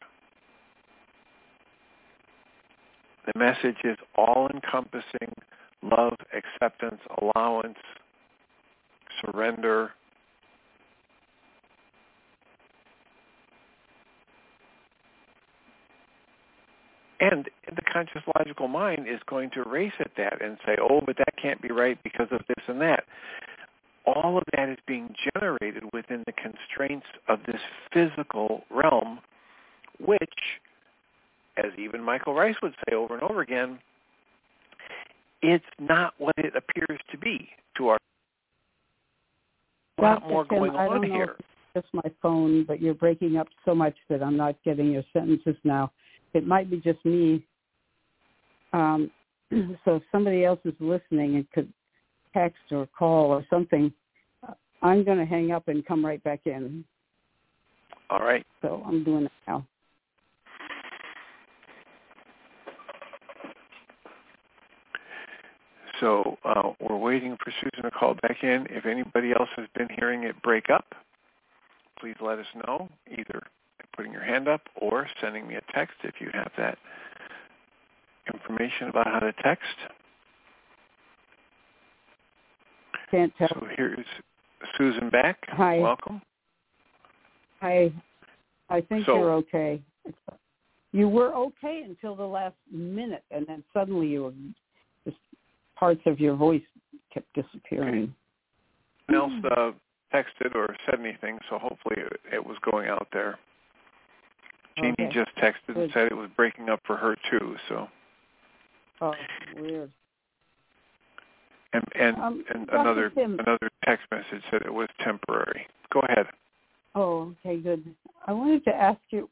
The message is all-encompassing love, acceptance, allowance, surrender. And the conscious logical mind is going to race at that and say, oh, but that can't be right because of this and that. All of that is being generated within the constraints of this physical realm, which as even Michael Ryce would say over and over again, it's not what it appears to be to our a lot more Tim, going I on here. It's just my phone, but you're breaking up so much that I'm not getting your sentences now. It might be just me. Um, (clears throat) so if somebody else is listening and could text or call or something, I'm going to hang up and come right back in. All right. So I'm doing it now. So uh, we're waiting for Susan to call back in. If anybody else has been hearing it break up, please let us know, either by putting your hand up or sending me a text if you have that information about how to text. Can't tell. So here's Susan back. Hi. Welcome. I I think So- you're okay. You were okay until the last minute, and then suddenly you were just parts of your voice kept disappearing. No one else uh, texted or said anything, so hopefully it, it was going out there. Jeanie Okay. just texted and said it was breaking up for her too. So Oh, weird. And and Um, and another another text message said it was temporary. Go ahead. Oh, okay, good. I wanted to ask you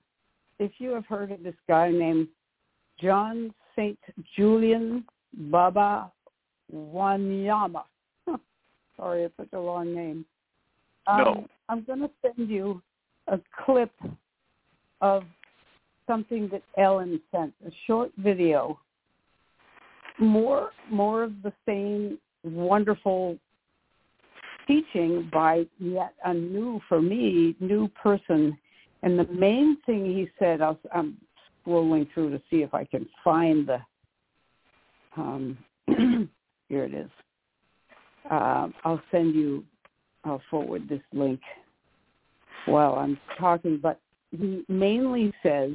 if you have heard of this guy named John St. Julian Baba Wanyama. (laughs) Sorry, it's such a long name. Um, No. I'm going to send you a clip of something that Ellen sent, a short video. More, more of the same wonderful teaching by yet a new, for me, new person. And the main thing he said, I I'm scrolling through to see if I can find the, um, (clears throat) here it is. Um, I'll send you, I'll forward this link while I'm talking, but he mainly says,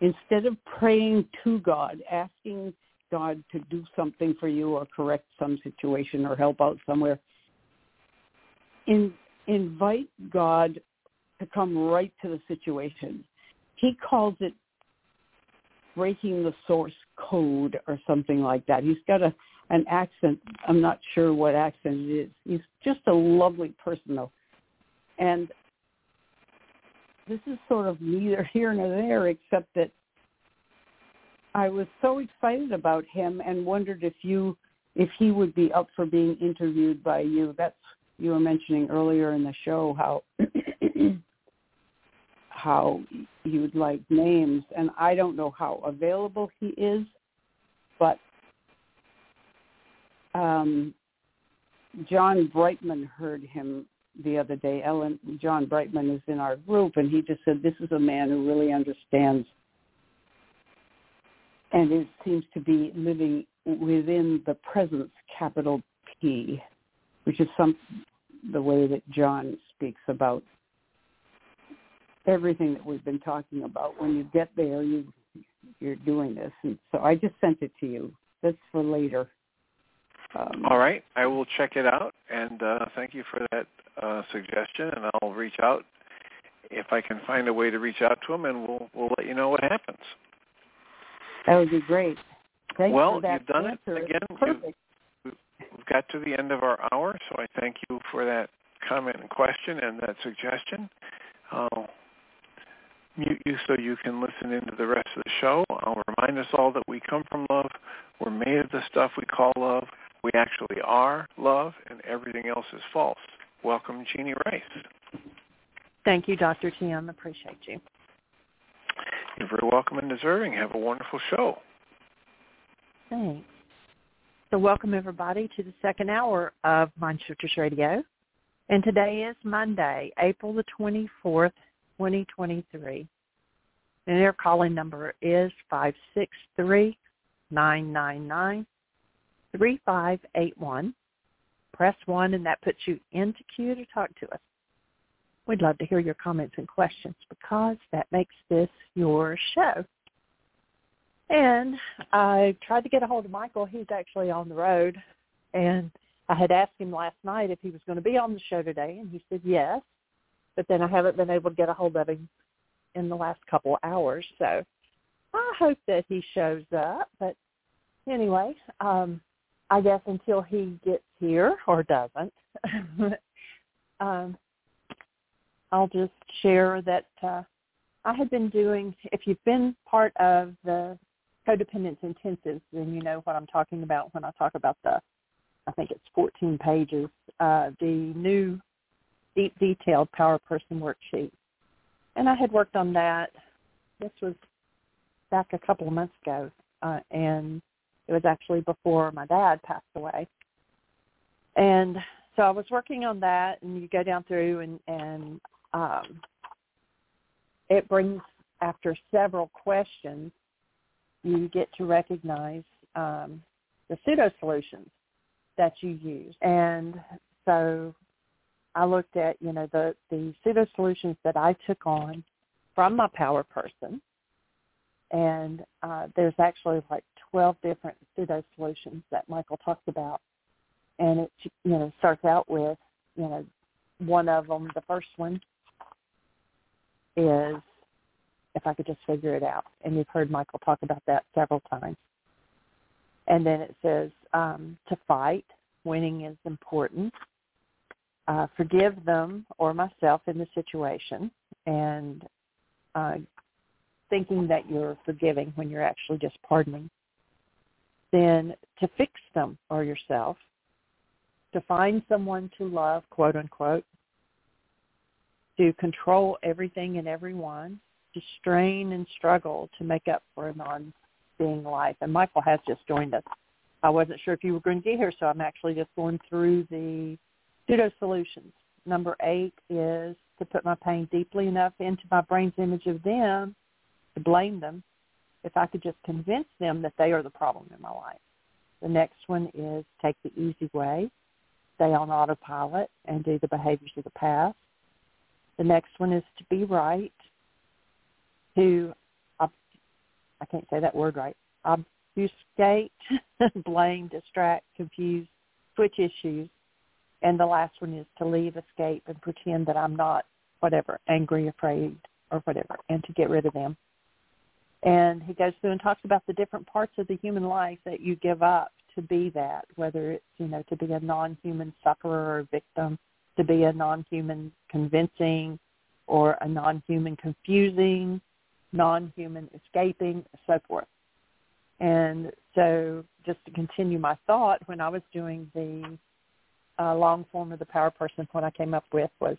instead of praying to God, asking God to do something for you or correct some situation or help out somewhere. In, invite God to come right to the situation. He calls it breaking the source code or something like that. He's got a an accent. I'm not sure what accent it is. He's just a lovely person though. And this is sort of neither here nor there except that I was so excited about him and wondered if you if he would be up for being interviewed by you. That's you were mentioning earlier in the show how (clears throat) how you would like names and I don't know how available he is, but um John Brightman heard him the other day. Ellen John Brightman is in our group and he just said this is a man who really understands and it seems to be living within the presence capital P, which is some the way that John speaks about everything that we've been talking about. When you get there, you you're doing this, and so I just sent it to you. That's for later. Um, All right, I will check it out, and uh, thank you for that uh, suggestion. And I'll reach out if I can find a way to reach out to him, and we'll we'll let you know what happens. That would be great. Thanks well, for you've done answer. it It's again. You, we've got to the end of our hour, so I thank you for that comment and question and that suggestion. I'll mute you so you can listen into the rest of the show. I'll remind us all that we come from love. We're made of the stuff we call love. We actually are love, and everything else is false. Welcome, Jeanie Ryce. Thank you, Dr. Tim. Appreciate you. You're very welcome and deserving. Have a wonderful show. Thanks. So welcome everybody to the second hour of MindShifters Radio. And today is Monday, April the 24th, 2023. And their calling number is 563-999-3581. Press 1 and that puts you into queue to talk to us. We'd love to hear your comments and questions because that makes this your show. And I tried to get a hold of Michael. He's actually on the road. And I had asked him last night if he was going to be on the show today, and he said yes. But then I haven't been able to get a hold of him in the last couple hours. So I hope that he shows up. But anyway, um, I guess until he gets here or doesn't, (laughs) um, I'll just share that uh, I had been doing. If you've been part of the codependence intensives, then you know what I'm talking about when I talk about the. I think it's 14 pages. Uh, the new deep detailed power person worksheet, and I had worked on that. This was back a couple of months ago, uh, and it was actually before my dad passed away. And so I was working on that, and you go down through, and and um, it brings after several questions, you get to recognize um, the pseudo solutions that you use, and so I looked at you know the the pseudo solutions that I took on from my power person and uh, there's actually like 12 different pseudo solutions that Michael talks about, and it you know starts out with you know one of them. The first one is if I could just figure it out, and you've heard Michael talk about that several times. And then it says um, to fight, winning is important. Uh, forgive them or myself in the situation, and uh, thinking that you're forgiving when you're actually just pardoning. Then to fix them or yourself, to find someone to love, quote unquote, to control everything and everyone, to strain and struggle to make up for a non-being life. And Michael has just joined us. I wasn't sure if you were going to get here, so I'm actually just going through the pseudo solutions. Number eight is to put my pain deeply enough into my brain's image of them to blame them if I could just convince them that they are the problem in my life. The next one is take the easy way, stay on autopilot, and do the behaviors of the past. The next one is to be right, to, ob- I can't say that word right, obfuscate, (laughs) blame, distract, confuse, switch issues. And the last one is to leave, escape, and pretend that I'm not whatever, angry, afraid, or whatever, and to get rid of them. And he goes through and talks about the different parts of the human life that you give up to be that, whether it's, you know, to be a non-human sufferer or victim, to be a non-human convincing or a non-human confusing, non-human escaping, so forth. And so just to continue my thought, when I was doing the uh, long form of the power person, what I came up with was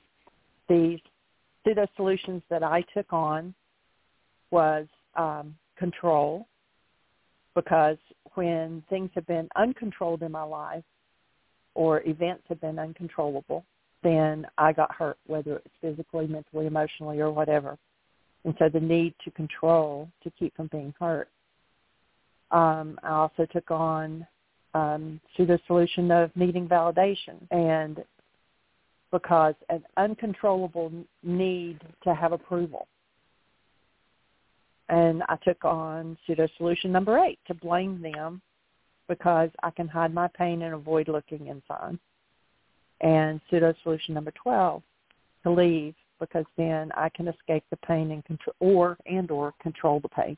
the pseudo solutions that I took on was um, control because when things have been uncontrolled in my life or events have been uncontrollable, then I got hurt, whether it's physically, mentally, emotionally, or whatever. And so the need to control to keep from being hurt. Um, I also took on um, to the solution of needing validation and because an uncontrollable need to have approval and I took on pseudo solution number eight to blame them because I can hide my pain and avoid looking inside. And pseudo solution number 12 to leave because then I can escape the pain and control or and or control the pain.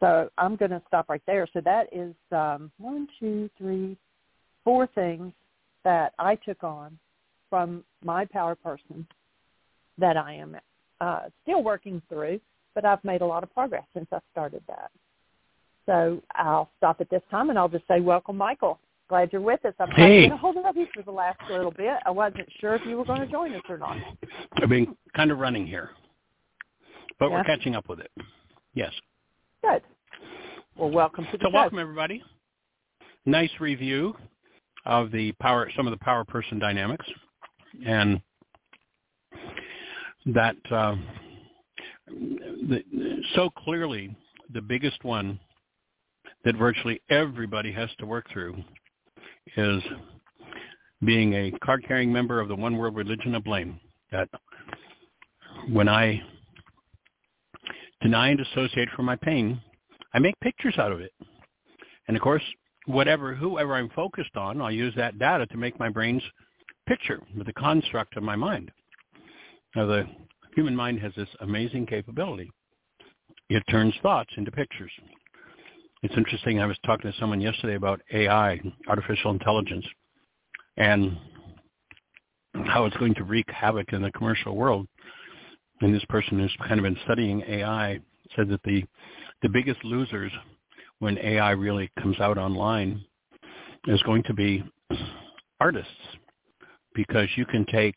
So I'm going to stop right there. So that is um, one, two, three, four things that I took on from my power person that I am uh, still working through but I've made a lot of progress since I started that. So I'll stop at this time and I'll just say welcome, Michael. Glad you're with us. I'm hey. going to hold it up here for the last little bit. I wasn't sure if you were going to join us or not. I've been kind of running here, but yeah. we're catching up with it. Yes. Good. Well, welcome to the so show. welcome everybody. Nice review of the power, some of the power person dynamics, and that. Uh, the, so clearly the biggest one that virtually everybody has to work through is being a card-carrying member of the one world religion of blame. That when I deny and dissociate from my pain, I make pictures out of it. And of course, whatever, whoever I'm focused on, I'll use that data to make my brain's picture the construct of my mind. Now, the human mind has this amazing capability. It turns thoughts into pictures. It's interesting. I was talking to someone yesterday about AI, artificial intelligence, and how it's going to wreak havoc in the commercial world. And this person who's kind of been studying AI said that the the biggest losers when AI really comes out online is going to be artists because you can take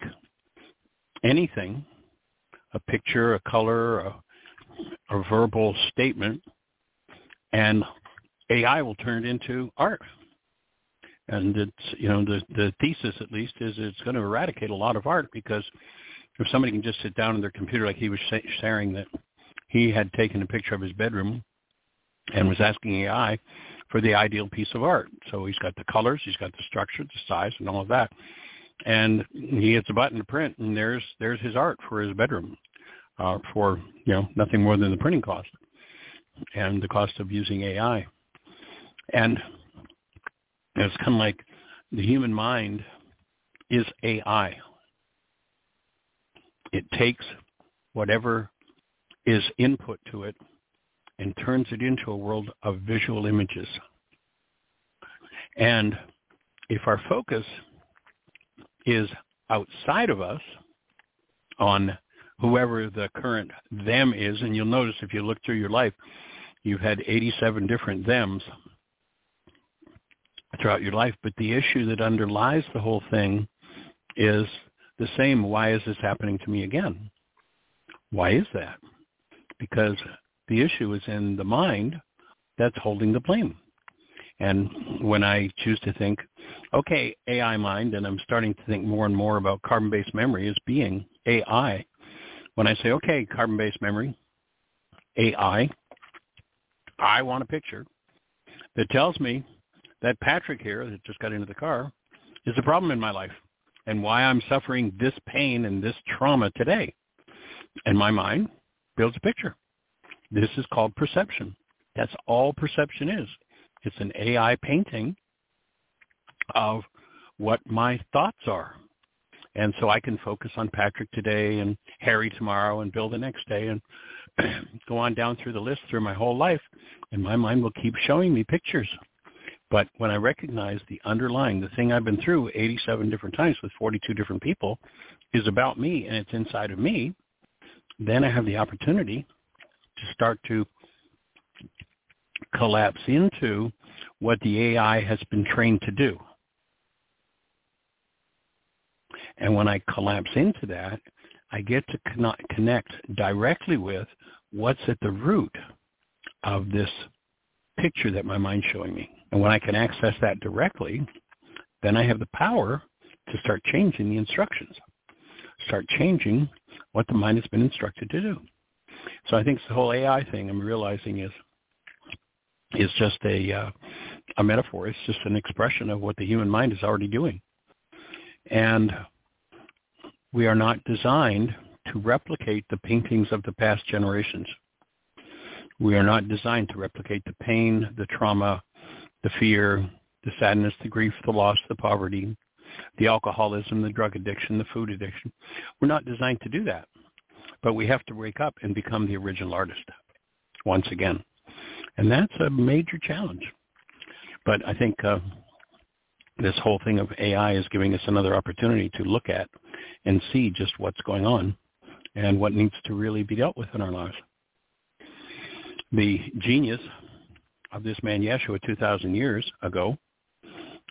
anything, a picture, a color, a, a verbal statement, and AI will turn into art. And it's you know the the thesis at least is it's going to eradicate a lot of art because if somebody can just sit down on their computer like he was sharing that he had taken a picture of his bedroom and was asking AI for the ideal piece of art. So he's got the colors, he's got the structure, the size, and all of that. And he hits a button to print, and there's there's his art for his bedroom, uh, for you know nothing more than the printing cost and the cost of using AI. And it's kind of like the human mind is AI. It takes whatever is input to it and turns it into a world of visual images. And if our focus is outside of us on whoever the current them is, and you'll notice if you look through your life, you've had 87 different thems throughout your life, but the issue that underlies the whole thing is the same. Why is this happening to me again? Why is that? Because the issue is in the mind that's holding the blame. And when I choose to think, okay, AI mind, and I'm starting to think more and more about carbon-based memory as being AI, when I say, okay, carbon-based memory, AI, I want a picture that tells me that Patrick here that just got into the car is a problem in my life and why I'm suffering this pain and this trauma today. And my mind builds a picture. This is called perception. That's all perception is. It's an AI painting of what my thoughts are. And so I can focus on Patrick today and Harry tomorrow and Bill the next day and (clears throat) go on down through the list through my whole life. And my mind will keep showing me pictures but when I recognize the underlying, the thing I've been through 87 different times with 42 different people is about me and it's inside of me, then I have the opportunity to start to collapse into what the AI has been trained to do. And when I collapse into that, I get to connect directly with what's at the root of this picture that my mind's showing me. And when I can access that directly, then I have the power to start changing the instructions, start changing what the mind has been instructed to do. So I think the whole AI thing I'm realizing is is just a uh, a metaphor. It's just an expression of what the human mind is already doing, and we are not designed to replicate the paintings of the past generations. We are not designed to replicate the pain, the trauma, the fear, the sadness, the grief, the loss, the poverty, the alcoholism, the drug addiction, the food addiction. We're not designed to do that. But we have to wake up and become the original artist once again. And that's a major challenge. But I think uh, this whole thing of AI is giving us another opportunity to look at and see just what's going on and what needs to really be dealt with in our lives. The genius of this man Yeshua 2,000 years ago,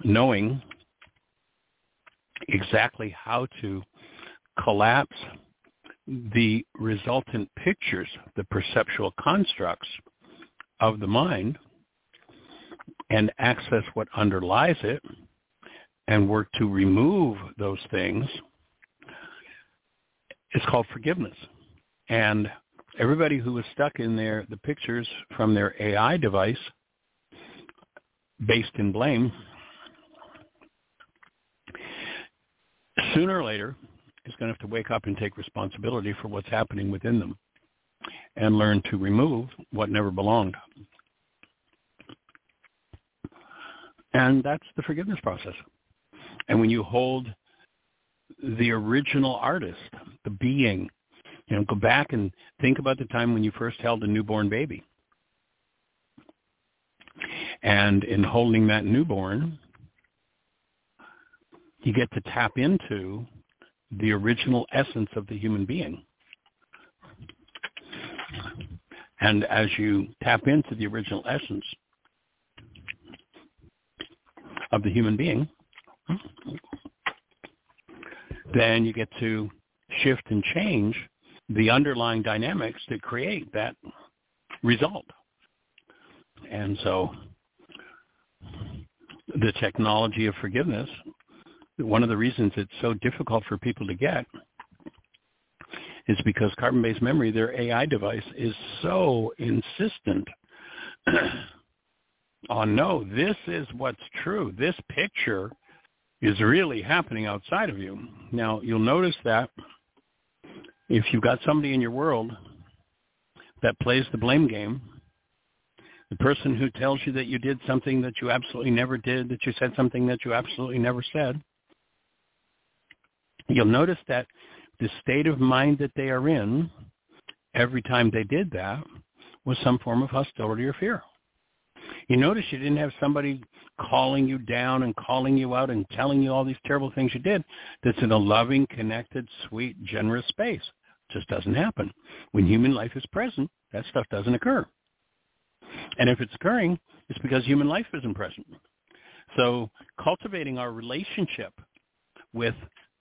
knowing exactly how to collapse the resultant pictures, the perceptual constructs of the mind, and access what underlies it, and work to remove those things, it's called forgiveness. And everybody who was stuck in their the pictures from their AI device based in blame sooner or later is going to have to wake up and take responsibility for what's happening within them and learn to remove what never belonged. And that's the forgiveness process. And when you hold the original artist, the being, you know, go back and think about the time when you first held a newborn baby. And in holding that newborn, you get to tap into the original essence of the human being. And as you tap into the original essence of the human being, then you get to shift and change the underlying dynamics that create that result. And so the technology of forgiveness, one of the reasons it's so difficult for people to get is because carbon-based memory, their AI device, is so insistent (clears throat) on no, this is what's true. This picture is really happening outside of you. Now, you'll notice that if you've got somebody in your world that plays the blame game, the person who tells you that you did something that you absolutely never did, that you said something that you absolutely never said, you'll notice that the state of mind that they are in every time they did that was some form of hostility or fear. You notice you didn't have somebody calling you down and calling you out and telling you all these terrible things you did that's in a loving, connected, sweet, generous space. Just doesn't happen. When human life is present, that stuff doesn't occur. And if it's occurring, it's because human life isn't present. So cultivating our relationship with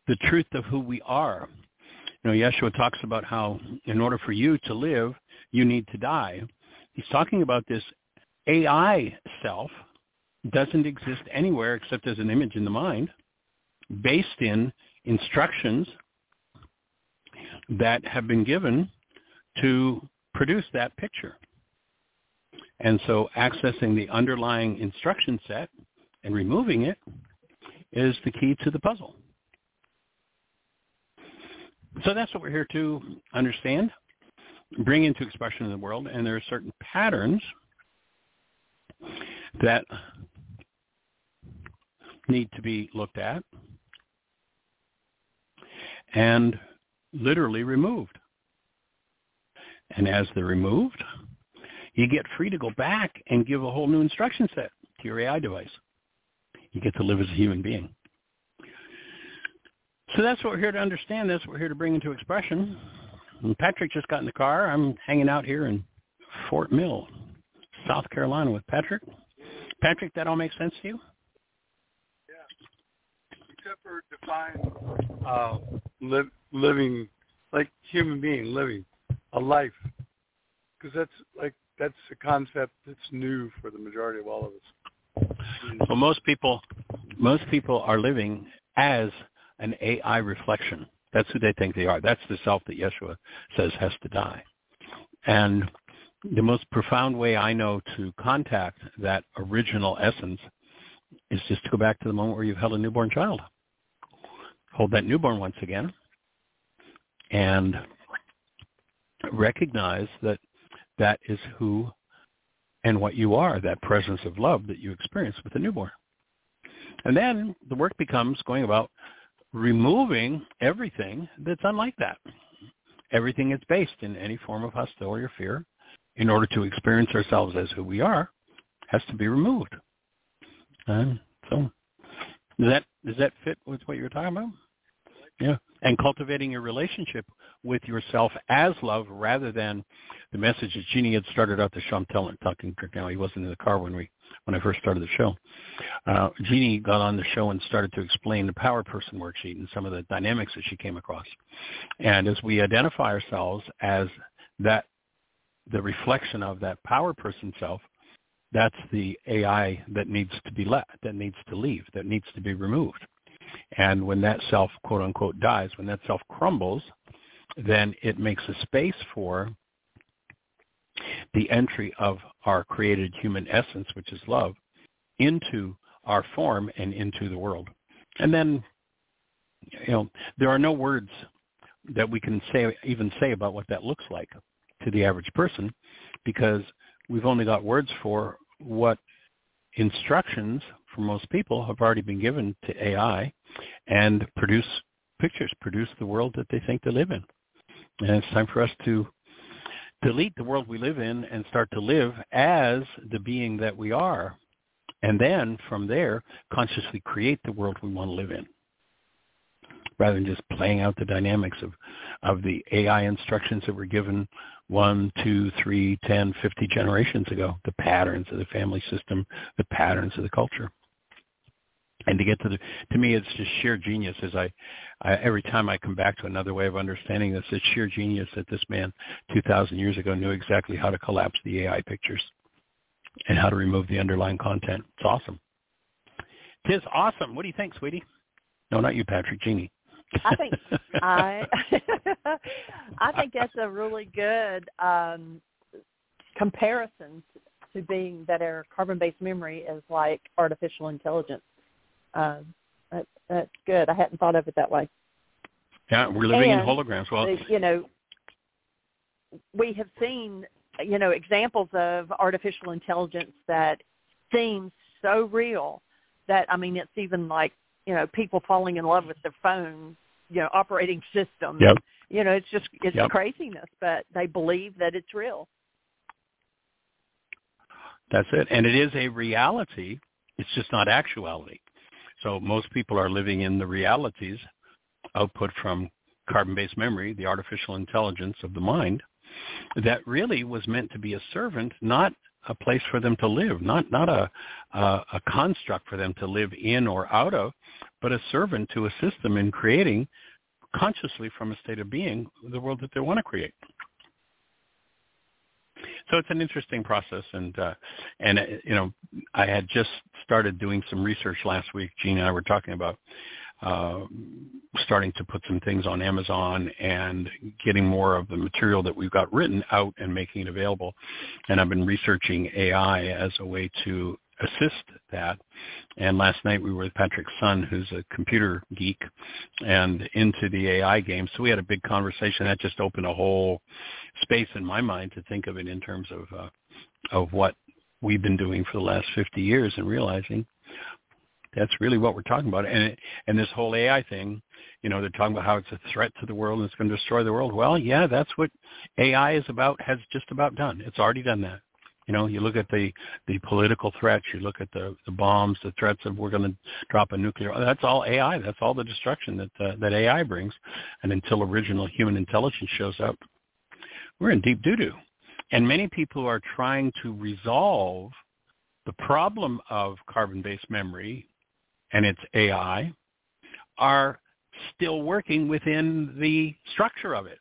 the truth of who we are. You know, Yeshua talks about how in order for you to live, you need to die. He's talking about this AI self doesn't exist anywhere except as an image in the mind based in instructions that have been given to produce that picture. And so accessing the underlying instruction set and removing it is the key to the puzzle. So that's what we're here to understand, bring into expression in the world, and there are certain patterns that need to be looked at and literally removed. And as they're removed, you get free to go back and give a whole new instruction set to your AI device. You get to live as a human being. So that's what we're here to understand. That's what we're here to bring into expression. And Patrick just got in the car. I'm hanging out here in Fort Mill, South Carolina with Patrick. Patrick, that all makes sense to you? Yeah. Except for define uh, li- living, like human being, living a life. Because that's like that's a concept that's new for the majority of all of us. Well, most people, most people are living as an AI reflection. That's who they think they are. That's the self that Yeshua says has to die. And the most profound way I know to contact that original essence is just to go back to the moment where you've held a newborn child. Hold that newborn once again and recognize that that is who and what you are, that presence of love that you experience with the newborn. And then the work becomes going about removing everything that's unlike that. Everything that's based in any form of hostility or fear in order to experience ourselves as who we are has to be removed. And so does that does that fit with what you were talking about? Yeah. And cultivating a relationship with yourself as love rather than the message that Jeanie had started out the show. I'm telling talking now. He wasn't in the car when we when I first started the show. Uh, Jeanie got on the show and started to explain the power person worksheet and some of the dynamics that she came across. And as we identify ourselves as that the reflection of that power person self, that's the AI that needs to be let, that needs to leave, that needs to be removed. And when that self, quote unquote, dies, when that self crumbles, then it makes a space for the entry of our created human essence, which is love, into our form and into the world. And then, you know, there are no words that we can say, even say about what that looks like to the average person because we've only got words for what instructions for most people have already been given to AI and produce pictures, produce the world that they think they live in. And it's time for us to delete the world we live in and start to live as the being that we are. And then from there, consciously create the world we want to live in. rather than just playing out the dynamics of, of the AI instructions that were given one, two, three, ten, fifty generations ago, the patterns of the family system, the patterns of the culture. And to get to the, to me, it's just sheer genius. As I, I every time I come back to another way of understanding this, it's sheer genius that this man, two thousand years ago, knew exactly how to collapse the AI pictures and how to remove the underlying content. It's awesome. Tis awesome. What do you think, sweetie? No, not you, Patrick. Jeanie. I think (laughs) I (laughs) I think that's a really good um, comparison to being that our carbon-based memory is like artificial intelligence. Um, that, that's good. I hadn't thought of it that way. Yeah, we're living and in holograms. Well, you know, we have seen you know examples of artificial intelligence that seems so real that I mean it's even like you know people falling in love with their phone you know operating system yep. you know it's just it's yep. craziness but they believe that it's real that's it and it is a reality it's just not actuality so most people are living in the realities output from carbon-based memory the artificial intelligence of the mind that really was meant to be a servant not a place for them to live, not not a, a a construct for them to live in or out of, but a servant to assist them in creating consciously from a state of being the world that they want to create. So it's an interesting process, and uh, and uh, you know I had just started doing some research last week. Gene and I were talking about uh, starting to put some things on Amazon and getting more of the material that we've got written out and making it available. And I've been researching AI as a way to assist that. And last night we were with Patrick's son, who's a computer geek, and into the AI game. So we had a big conversation that just opened a whole space in my mind to think of it in terms of uh, of what we've been doing for the last 50 years and realizing that's really what we're talking about. And and this whole AI thing, you know, they're talking about how it's a threat to the world and it's going to destroy the world. Well, yeah, that's what AI is about. Has just about done. It's already done that. You know, you look at the the political threats. You look at the the bombs, the threats of we're going to drop a nuclear. That's all AI. That's all the destruction that uh, that AI brings. And until original human intelligence shows up, we're in deep doo doo. And many people who are trying to resolve the problem of carbon-based memory and its AI are still working within the structure of it.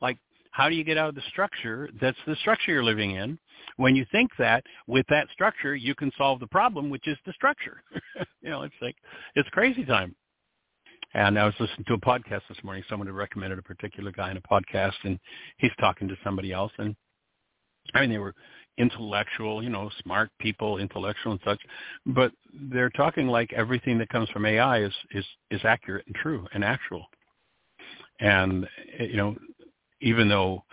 Like, how do you get out of the structure that's the structure you're living in when you think that with that structure you can solve the problem, which is the structure? (laughs) you know, it's like, it's crazy time. And I was listening to a podcast this morning. Someone had recommended a particular guy in a podcast, and he's talking to somebody else. And I mean, they were intellectual, you know, smart people, intellectual and such, but they're talking like everything that comes from AI is is is accurate and true and actual. And you know, even though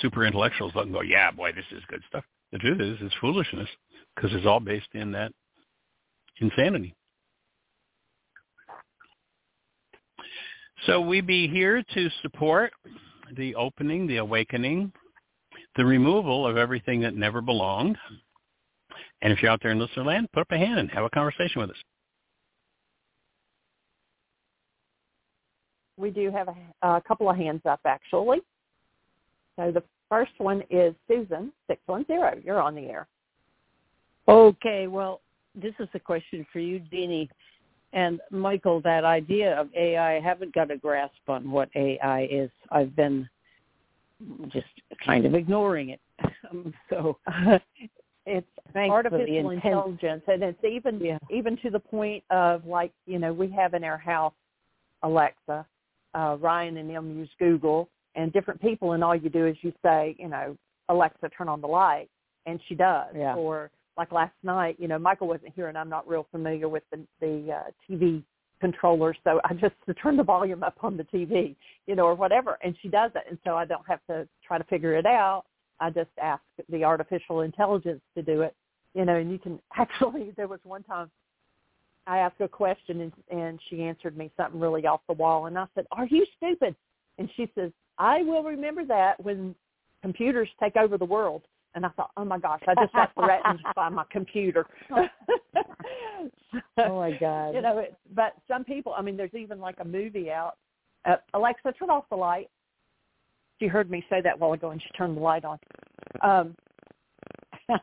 super intellectuals don't go, yeah, boy, this is good stuff. The truth is, it's foolishness because it's all based in that insanity. So we be here to support the opening, the awakening, the removal of everything that never belonged. And if you're out there in listener land, put up a hand and have a conversation with us. We do have a, a couple of hands up, actually. So the first one is Susan, 610. You're on the air. Okay, well, this is a question for you, Jeanie. And Michael, that idea of AI, I haven't got a grasp on what AI is. I've been just kind of ignoring it. Um, so (laughs) it's Thanks artificial intelligence, and it's even yeah. even to the point of like you know we have in our house Alexa, uh, Ryan and them use Google, and different people, and all you do is you say you know Alexa turn on the light, and she does. Yeah. Or like last night, you know Michael wasn't here, and I'm not real familiar with the the uh, TV controller, so I just (laughs) to turn the volume up on the TV, you know, or whatever, and she does it, and so I don't have to try to figure it out. I just ask the artificial intelligence to do it, you know, and you can (laughs) actually. There was one time I asked a question and, and she answered me something really off the wall, and I said, "Are you stupid?" And she says, "I will remember that when computers take over the world." And I thought, oh my gosh, I just got threatened (laughs) by my computer. (laughs) oh my God! You know, it, but some people, I mean, there's even like a movie out. Uh, Alexa, turn off the light. She heard me say that a while ago, and she turned the light on. Um, (laughs)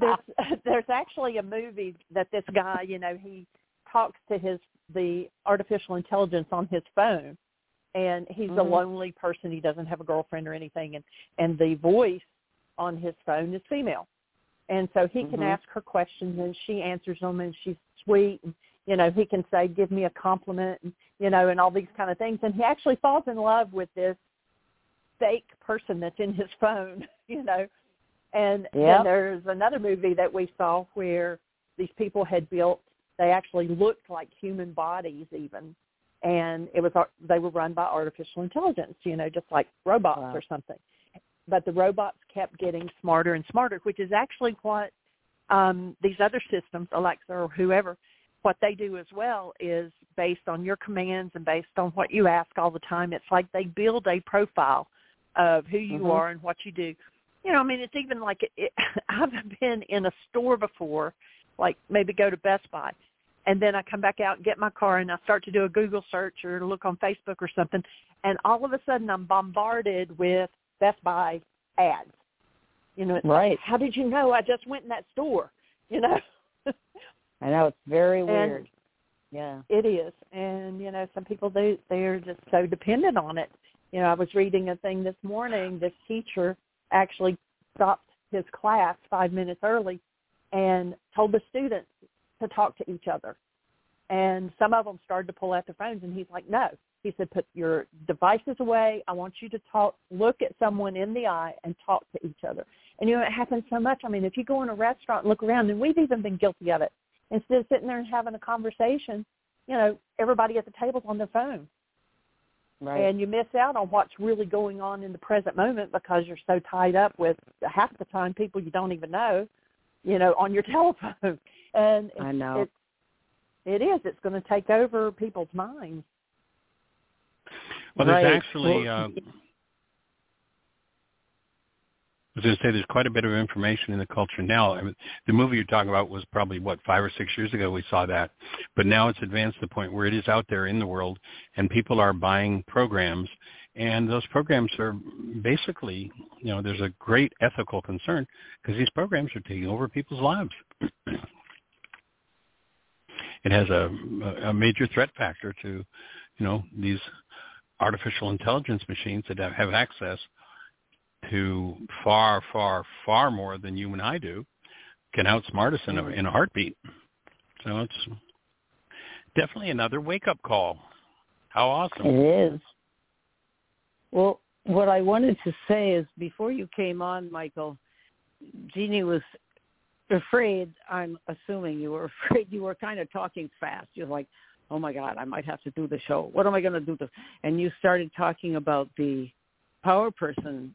there's, there's actually a movie that this guy, you know, he talks to his the artificial intelligence on his phone, and he's mm-hmm. a lonely person. He doesn't have a girlfriend or anything, and and the voice on his phone is female, and so he can mm-hmm. ask her questions and she answers them, and she's sweet. And, you know, he can say, "Give me a compliment," and, you know, and all these kind of things. And he actually falls in love with this fake person that's in his phone, (laughs) you know. And yep. then there's another movie that we saw where these people had built. They actually looked like human bodies, even and it was they were run by artificial intelligence, you know, just like robots wow. or something. But the robots kept getting smarter and smarter, which is actually what um, these other systems, Alexa or whoever, what they do as well is based on your commands and based on what you ask all the time. It's like they build a profile of who you mm-hmm. are and what you do. You know, I mean, it's even like it, it, (laughs) I've been in a store before, like maybe go to Best Buy, and then I come back out and get my car and I start to do a Google search or look on Facebook or something, and all of a sudden I'm bombarded with Best Buy ads. You know, right? Like, How did you know I just went in that store? You know. (laughs) I know it's very weird. yeah, it is, and you know, some people they they're just so dependent on it. You know, I was reading a thing this morning. This teacher actually stopped his class five minutes early and told the students to talk to each other. And some of them started to pull out their phones, and he's like, no. He said, put your devices away. I want you to talk, look at someone in the eye and talk to each other. And you know, it happens so much. I mean, if you go in a restaurant and look around, and we've even been guilty of it. Instead of sitting there and having a conversation, you know, everybody at the table's on their phone. Right. And you miss out on what's really going on in the present moment because you're so tied up with half the time people you don't even know, you know, on your (laughs) telephone and I know it, it is. It's going to take over people's minds. Well, there's right. actually. Well, uh, I was going to say there's quite a bit of information in the culture now. I mean, the movie you're talking about was probably what five or six years ago we saw that, but now it's advanced to the point where it is out there in the world, and people are buying programs, and those programs are basically, you know, there's a great ethical concern because these programs are taking over people's lives. (clears throat) it has a, a major threat factor to, you know, these artificial intelligence machines that have access to far, far, far more than you and I do, can outsmart us in a, in a heartbeat. So it's definitely another wake-up call. How awesome. It is. Well, what I wanted to say is before you came on, Michael, Jeanie was afraid, I'm assuming you were (laughs) afraid you were kind of talking fast. You're like, oh my God, I might have to do the show. What am I going to do? This? And you started talking about the power person,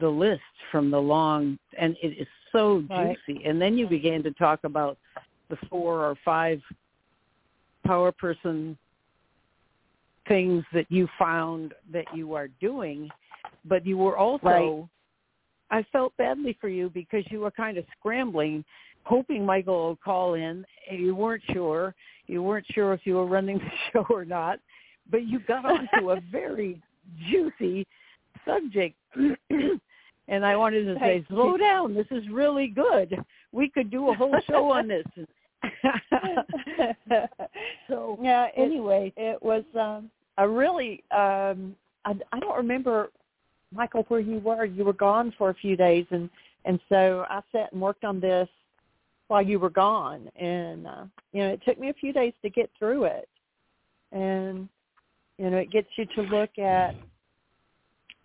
the list from the long, and it is so right. juicy. And then you began to talk about the four or five power person things that you found that you are doing, but you were also right. I felt badly for you because you were kind of scrambling, hoping Michael would call in. And you weren't sure. You weren't sure if you were running the (laughs) show or not, but you got onto a (laughs) very juicy subject. (clears throat) and I wanted to say, slow down. This is really good. We could do a whole show on this. (laughs) so yeah. It, anyway, it was um, a really. Um, I, I don't remember Michael, where you were. You were gone for a few days, and and so I sat and worked on this while you were gone, and uh, you know it took me a few days to get through it, and you know it gets you to look at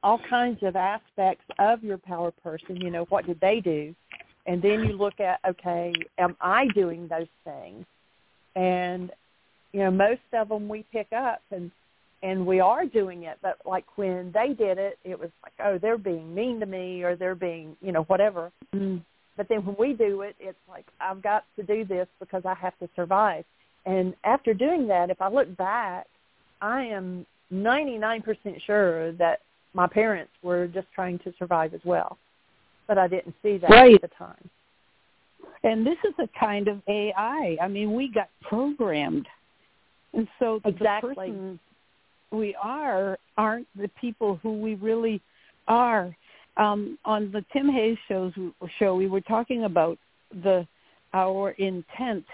all kinds of aspects of your power person. You know what did they do, and then you look at okay, am I doing those things, and you know most of them we pick up and and we are doing it but like when they did it it was like oh they're being mean to me or they're being you know whatever mm. but then when we do it it's like i've got to do this because i have to survive and after doing that if i look back i am ninety nine percent sure that my parents were just trying to survive as well but I didn't see that right. at the time. And this is a kind of AI. I mean, we got programmed, and so exactly. the persons we are aren't the people who we really are. Um, on the Tim Hayes shows show, we were talking about the our intent,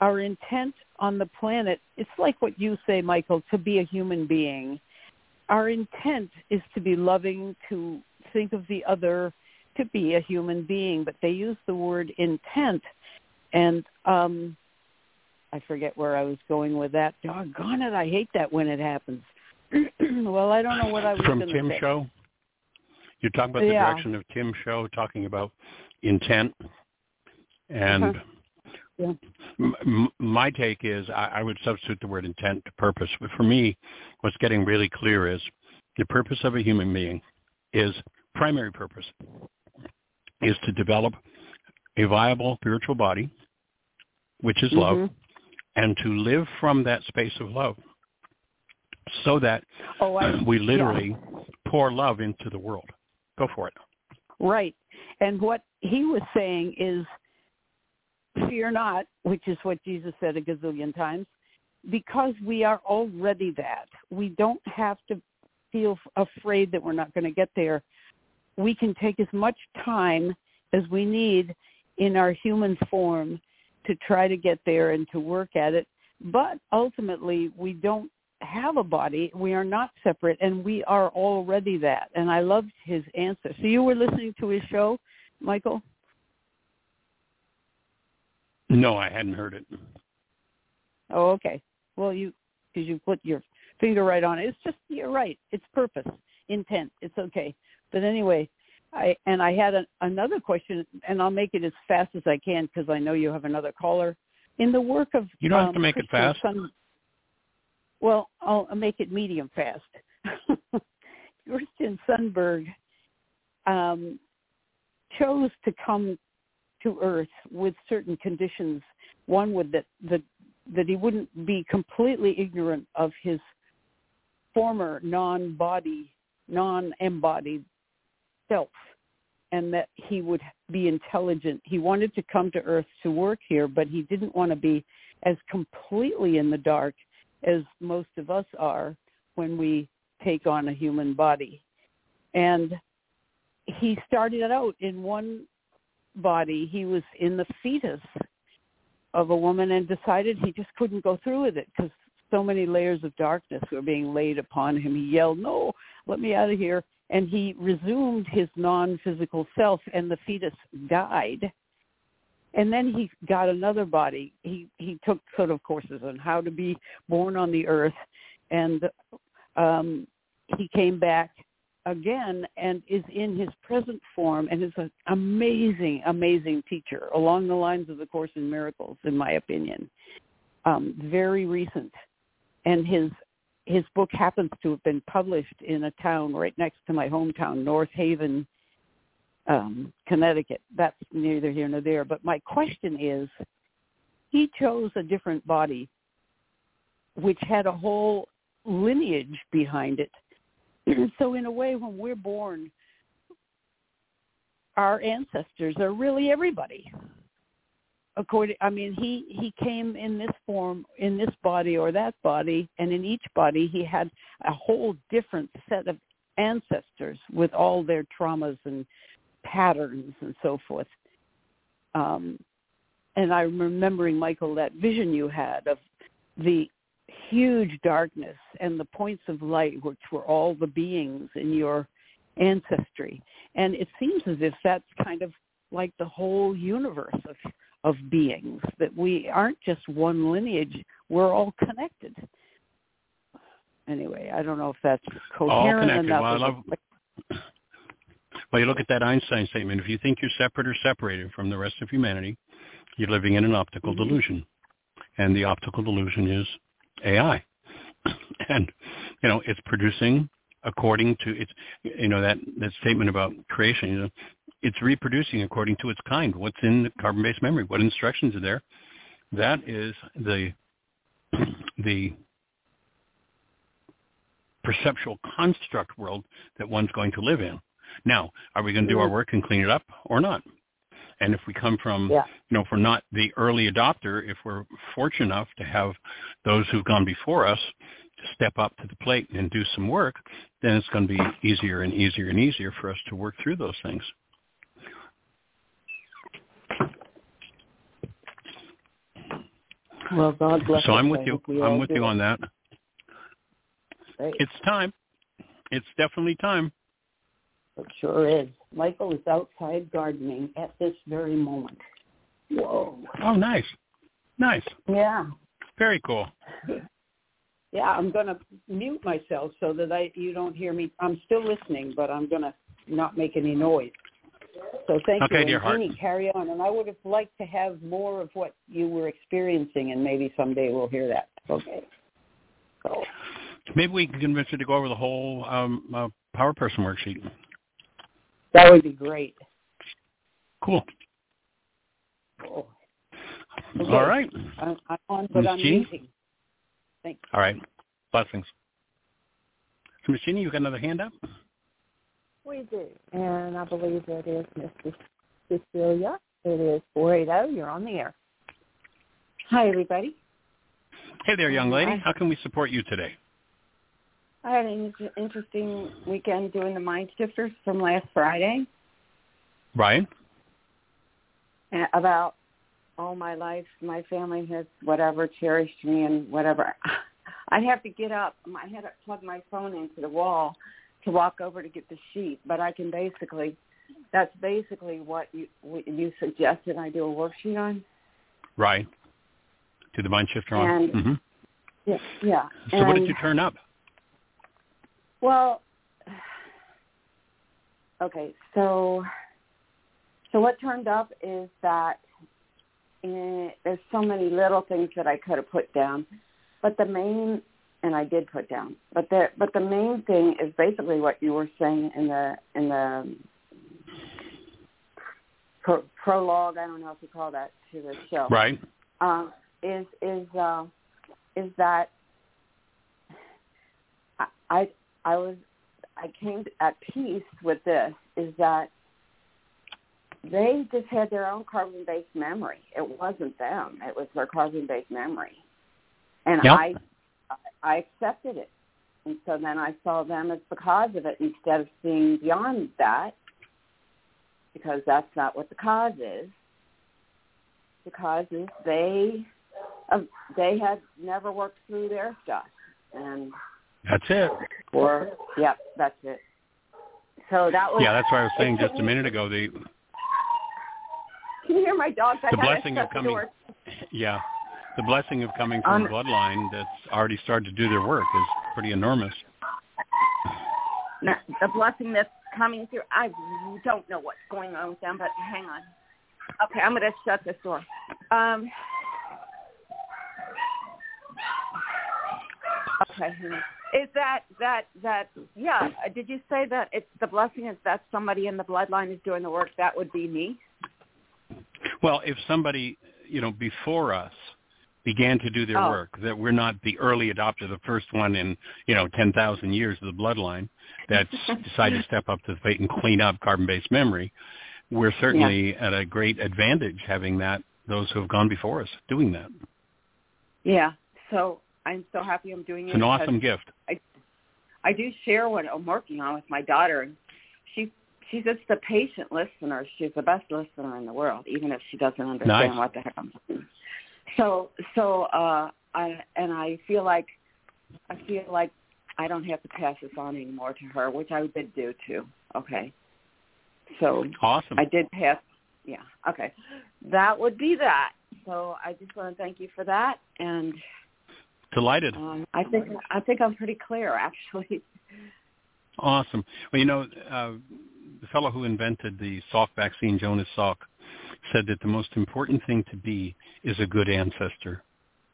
our intent on the planet. It's like what you say, Michael, to be a human being. Our intent is to be loving, to think of the other, to be a human being. But they use the word intent, and um, I forget where I was going with that. Doggone it! I hate that when it happens. (clears throat) well, I don't know what I was from Tim say. Show. You're talking about the Yeah. direction of Tim Show, talking about intent, and Uh-huh. Yeah. m- m- my take is I, I would substitute the word intent to purpose. But for me, what's getting really clear is the purpose of a human being is primary purpose is to develop a viable spiritual body, which is love, Mhm. And to live from that space of love so that Oh, I, we literally pour love into the world. Go for it. Right. And what he was saying is, fear not, which is what Jesus said a gazillion times, because we are already that. We don't have to feel afraid that we're not going to get there. We can take as much time as we need in our human form to try to get there and to work at it. But ultimately, we don't have a body. We are not separate, and we are already that. And I loved his answer. So you were listening to his show, Michael? No, I hadn't heard it. Oh, okay. Well, you because you put your finger right on it. It's just you're right. It's purpose, intent. It's okay. But anyway, I and I had a, another question, and I'll make it as fast as I can because I know you have another caller. In the work of You don't have um, to make it fast. Sun- well, I'll, I'll make it medium fast. (laughs) Christian Sundberg um, chose to come to Earth with certain conditions. One would that that that he wouldn't be completely ignorant of his former non-body, non-embodied self, and that he would be intelligent. He wanted to come to Earth to work here, but he didn't want to be as completely in the dark as most of us are when we take on a human body. And he started out in one body. He was in the fetus of a woman and decided he just couldn't go through with it because so many layers of darkness were being laid upon him. He yelled, no, let me out of here. And he resumed his non-physical self and the fetus died. And then he got another body. He he took sort of courses on how to be born on the earth, and um, he came back again and is in his present form and is an amazing, amazing teacher along the lines of the Course in Miracles, in my opinion. Um, very recent, and his his book happens to have been published in a town right next to my hometown, North Haven, um, Connecticut. That's neither here nor there. But my question is, he chose a different body, which had a whole lineage behind it. (clears throat) so in a way, when we're born, our ancestors are really everybody. According, I mean, he he came in this form, in this body or that body, and in each body he had a whole different set of ancestors with all their traumas and patterns and so forth. Um, and I'm remembering, Michael, that vision you had of the huge darkness and the points of light, which were all the beings in your ancestry. And it seems as if that's kind of like the whole universe of, of beings, that we aren't just one lineage, we're all connected. Anyway, I don't know if that's coherent enough. Well, I love- Well, you look at that Einstein statement. If you think you're separate or separated from the rest of humanity, you're living in an optical Mhm. delusion. And the optical delusion is AI. (clears throat) And, you know, it's producing according to its, you know, that, that statement about creation, you know, it's reproducing according to its kind. What's in the carbon-based memory? What instructions are there? That is the, the perceptual construct world that one's going to live in. Now, are we going to do our Mm-hmm. work and clean it up or not? And if we come from, Yeah. you know, if we're not the early adopter, if we're fortunate enough to have those who've gone before us step up to the plate and do some work, then it's going to be easier and easier and easier for us to work through those things. Well, God bless. So. I'm with you. I'm with you it. on that. Right. It's time. It's definitely time. It sure is. Michael is outside gardening at this very moment. Whoa. Oh, nice. Nice. Yeah. Very cool. (laughs) Yeah, I'm going to mute myself so that I you don't hear me. I'm still listening, but I'm going to not make any noise. So thank Okay, you. dear and. Jeanie, carry on. And I would have liked to have more of what you were experiencing, and maybe someday we'll hear that. Okay. So Maybe we can convince you to go over the whole um, uh, Power Person worksheet. that would be great. Cool. Oh, All right. I'm, I'm on, but Miss I'm Jean? muting. Thanks. All right. Blessings. So, Miss Jeanie, you got another hand up? We do. And I believe it is Mrs. Cecilia. It is 480. You're on the air. Hi, everybody. Hey there, young lady. How can we support you today? I had an interesting weekend doing the MindShifters from last Friday Right. about all my life. My family has whatever cherished me and whatever. (laughs) I have to get up. I had to plug my phone into the wall to walk over to get the sheet, but I can basically. That's basically what you what you suggested I do a worksheet on. Right. To the mind shifter on. And- hmm Yeah. Yeah. So what did you turn up? Well, okay, so so what turned up is that eh, there's so many little things that I could have put down, but the main and I did put down, but the but the main thing is basically what you were saying in the in the pro, prologue. I don't know if you call that to the show Right. um, is is uh, is that I, I I was I came at peace with this is that they just had their own carbon based memory. It wasn't them. It was their carbon based memory, and Yep. I I accepted it. And so then I saw them as the cause of it instead of seeing beyond that, because that's not what the cause is the cause is they uh, they had never worked through their stuff and That's it. or yep that's it so that was Yeah, that's why I was saying just a minute ago. The can you hear my dogs I the blessing of coming, yeah, the blessing of coming from Um, a bloodline that's already started to do their work is pretty enormous. The blessing that's coming through i don't know what's going on with them but hang on. Okay i'm going to shut this door. Um okay is that that that yeah did you say that it's the blessing is that somebody in the bloodline is doing the work? That would be me? Well, if somebody, you know, before us began to do their Oh. work, that we're not the early adopter, the first one in, you know, 10,000 years of the bloodline that's (laughs) decided to step up to the plate and clean up carbon-based memory, we're certainly at a great advantage having that, those who have gone before us doing that. yeah so i'm so happy i'm doing it. It's an awesome gift. I I do share what I'm working on with my daughter, and she she's just a patient listener. She's the best listener in the world, even if she doesn't understand Nice. what the heck I'm saying. So so uh, I and I feel like I feel like I don't have to pass this on anymore to her, which I did do too. Okay, so Awesome. I did pass. Yeah. Okay, that would be that. So I just want to thank you for that, and Delighted. um, I think I think I'm pretty clear actually. (laughs) Awesome. Well, you know, uh, the fellow who invented the Salk vaccine, Jonas Salk, said that the most important thing to be is a good ancestor.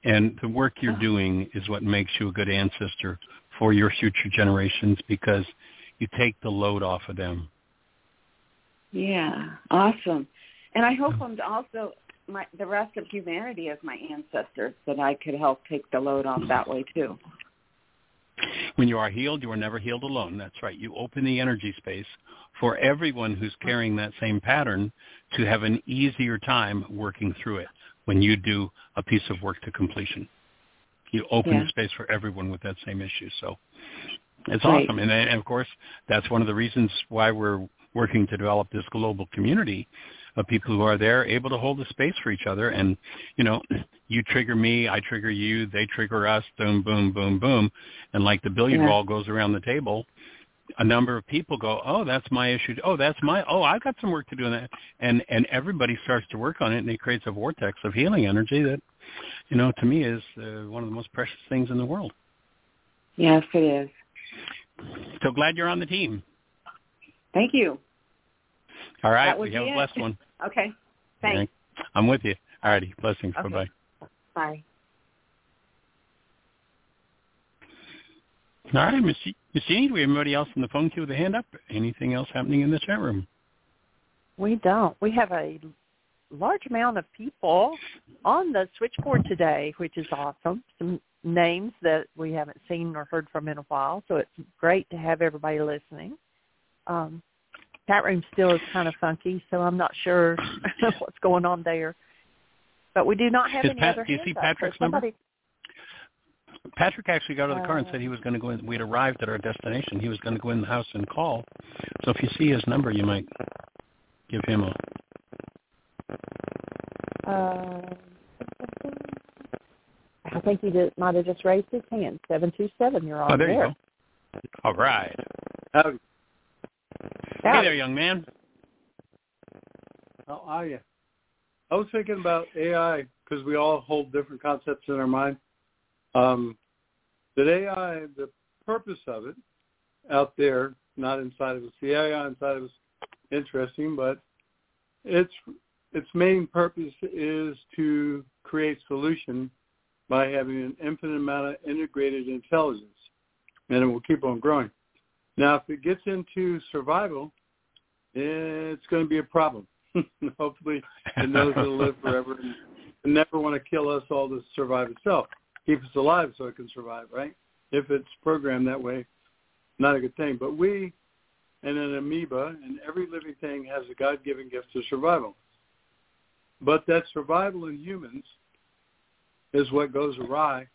And the work you're ah. doing is what makes you a good ancestor for your future generations because you take the load off of them. Yeah, awesome. And I hope I'm also my the rest of humanity as my ancestors that I could help take the load off that way too. When you are healed, you are never healed alone. That's right. You open the energy space for everyone who's carrying that same pattern to have an easier time working through it when you do a piece of work to completion. You open Yeah. the space for everyone with that same issue. So it's Right. awesome. And, and of course, that's one of the reasons why we're working to develop this global community of people who are there able to hold the space for each other. And, you know, you trigger me, I trigger you, they trigger us, boom, boom, boom, boom. And like the billiard Yeah. ball goes around the table, a number of people go, oh, that's my issue. Oh, that's my, oh, I've got some work to do on that. And, and everybody starts to work on it and it creates a vortex of healing energy that, you know, to me is uh, one of the most precious things in the world. Yes, it is. So glad you're on the team. Thank you. All right. We have a blessed one. (laughs) Okay. Thanks. I'm with you. All righty. Blessings. Okay. Bye-bye. Bye. All right, Miss Jean- do we have anybody else in the phone queue with a hand up? Anything else happening in the chat room? We don't. We have a large amount of people on the switchboard today, which is awesome. Some names that we haven't seen or heard from in a while, so it's great to have everybody listening. Um, chat room still is kind of funky, so I'm not sure (laughs) what's going on there. But we do not have Is any Pat- other do you see Patrick's number? somebody- Patrick actually got out of the car and Uh, said he was going to go in. We'd arrived at our destination. He was going to go in the house and call. So if you see his number, you might give him a. Uh, I think he did, might have just raised his hand. Seven two seven. You're on Oh, there you there. go. All right. Howdy. Hey there, young man. How are you? I was thinking about AI because we all hold different concepts in our mind. Um, that AI, the purpose of it out there, not inside of us. The AI inside of us, interesting, but its its main purpose is to create solution by having an infinite amount of integrated intelligence, and it will keep on growing. Now, if it gets into survival, it's going to be a problem. (laughs) Hopefully, it knows it'll live (laughs) forever and, never want to kill us all to survive itself. Keep us alive so it can survive, right? If it's programmed that way, not a good thing. But we, and an amoeba, and every living thing has a God-given gift of survival. But that survival in humans is what goes awry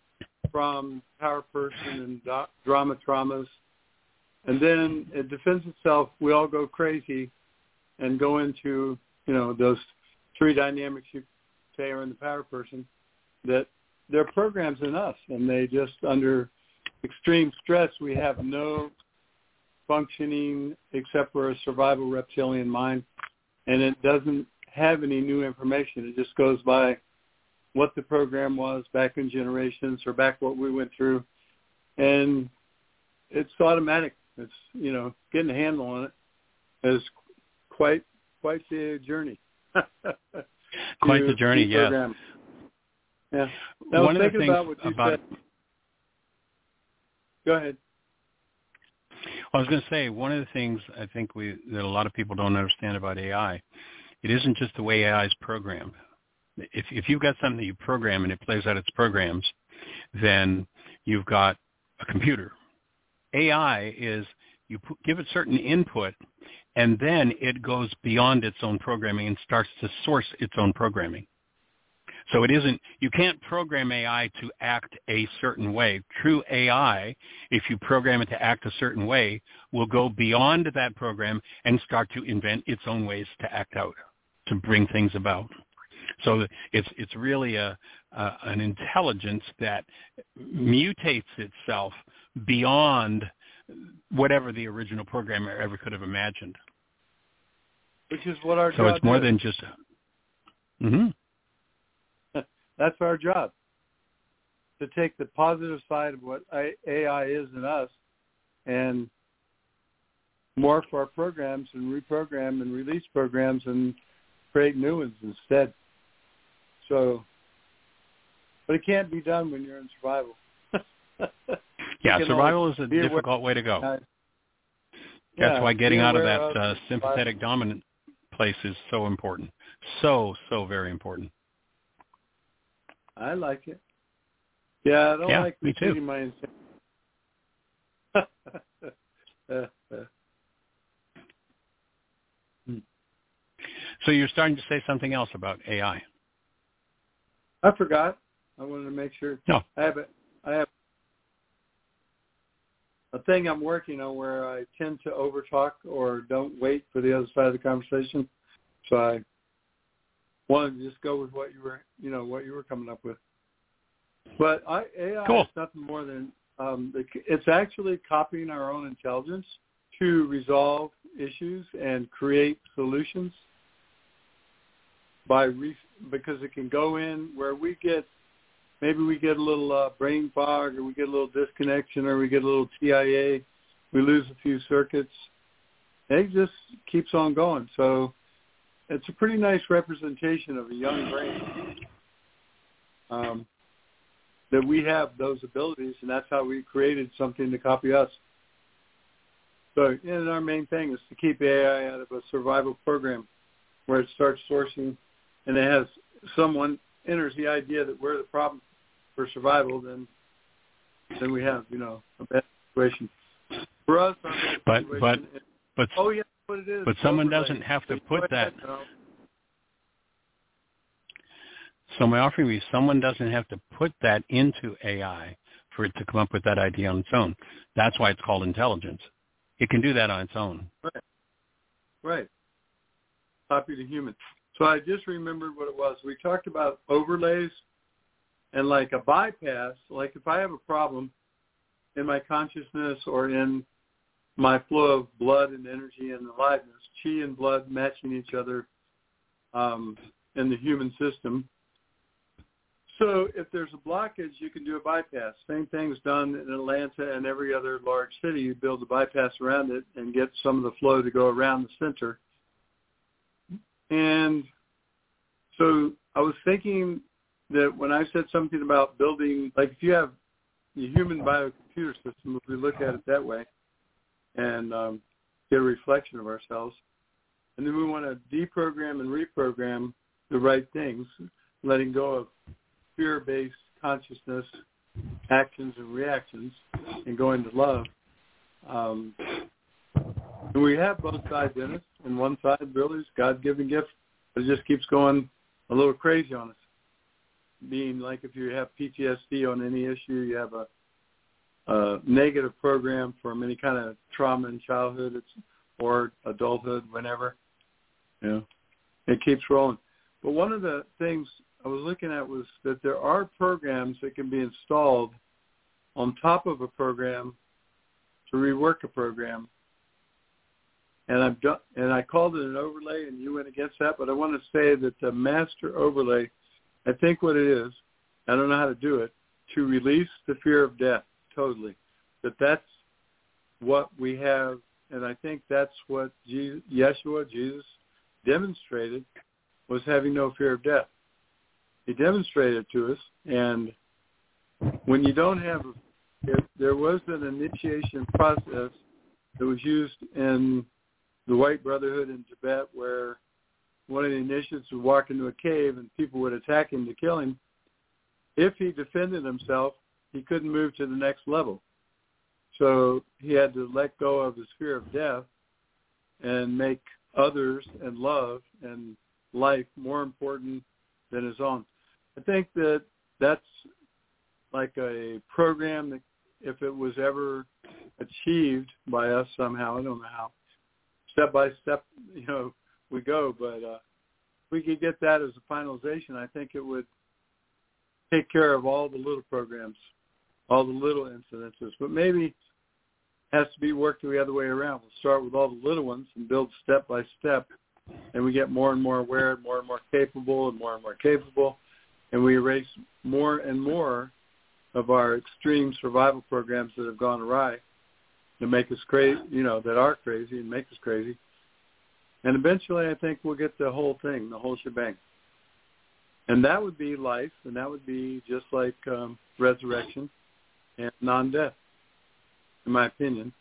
from power person and do- drama traumas. And then it defends itself. We all go crazy and go into, you know, those three dynamics you say are in the power person that they're programs in us and they just under extreme stress we have no functioning except for a survival reptilian mind and it doesn't have any new information. It just goes by what the program was back in generations or back what we went through. And it's automatic. It's, you know, getting a handle on it is quite, quite the journey. (laughs) Quite the journey, yes. deprogram. Yeah. Now, One of the things about what you about said. Go ahead. I was going to say one of the things I think we that a lot of people don't understand about AI, it isn't just the way AI is programmed. If if you've got something that you program and it plays out its programs, then you've got a computer. AI is you give it certain input, and then it goes beyond its own programming and starts to source its own programming. So it isn't, you can't program AI to act a certain way. True AI, if you program it to act a certain way, will go beyond that program and start to invent its own ways to act out, to bring things about. So it's, it's really a, an intelligence that mutates itself beyond whatever the original programmer ever could have imagined. Which is what our So it's more is. than just, Mm-hmm. (laughs) That's our job. To take the positive side of what AI is in us and morph our programs and reprogram and release programs and create new ones instead. So, but it can't be done when you're in survival. (laughs) Yeah, survival is a be aware- difficult way to go. Uh, That's yeah, why getting out of that uh, sympathetic dominant place is so important. So, so very important. I like it. Yeah, I don't Yeah, like me too. my insanity. (laughs) So you're starting to say something else about AI. I forgot. I wanted to make sure. No. I have a, I have a thing I'm working on where I tend to overtalk or don't wait for the other side of the conversation. So I wanted to just go with what you were, you know, what you were coming up with. But I, AI cool. is nothing more than um, it's actually copying our own intelligence to resolve issues and create solutions by re- because it can go in where we get maybe we get a little uh, brain fog or we get a little disconnection or we get a little TIA, we lose a few circuits. It just keeps on going. So it's a pretty nice representation of a young brain. Um, that we have those abilities, and that's how we created something to copy us. So, and our main thing is to keep AI out of a survival program where it starts sourcing and it has someone enters the idea that we're the problem for survival, then then we have, you know, a bad situation. For us, but but is, but oh yeah, what it is. But someone overlay. doesn't have to put that. So my offering is someone doesn't have to put that into AI for it to come up with that idea on its own. That's why it's called intelligence. It can do that on its own. Right. Right. Copy to human. So I just remembered what it was. We talked about overlays and like a bypass. Like if I have a problem in my consciousness or in my flow of blood and energy and aliveness, chi and blood matching each other um, in the human system. So if there's a blockage, you can do a bypass. Same thing's done in Atlanta and every other large city. You build a bypass around it and get some of the flow to go around the center. And so I was thinking that when I said something about building, like if you have the human biocomputer system, if we look at it that way, and um, get a reflection of ourselves, and then we want to deprogram and reprogram the right things, letting go of fear-based consciousness, actions and reactions, and going to love. Um, and we have both sides in us, and one side really is God-given gift, but it just keeps going a little crazy on us. Being like if you have PTSD on any issue, you have a, a negative program from any kind of trauma in childhood it's, or adulthood, whenever. Know, it keeps rolling. But one of the things I was looking at was that there are programs that can be installed on top of a program to rework a program. And I've done, and I called it an overlay, and you went against that. But I want to say that the master overlay, I think what it is, I don't know how to do it, to release the fear of death totally. That that's what we have, and I think that's what Jesus, Yeshua, Jesus, demonstrated was having no fear of death. He demonstrated to us, and when you don't have, there was an initiation process that was used in the White Brotherhood in Tibet, where one of the initiates would walk into a cave and people would attack him to kill him. If he defended himself, he couldn't move to the next level. So he had to let go of his fear of death and make others and love and life more important than his own. I think that that's like a program that if it was ever achieved by us somehow, I don't know how, step by step, you know, we go, but uh, if we could get that as a finalization, I think it would take care of all the little programs, all the little incidences. But maybe it has to be worked the other way around. We'll start with all the little ones and build step by step, and we get more and more aware, more and more capable, and more and more capable, and we erase more and more of our extreme survival programs that have gone awry to make us crazy, you know, that are crazy and make us crazy. And eventually I think we'll get the whole thing, the whole shebang. And that would be life, and that would be just like um, resurrection and non-death, in my opinion.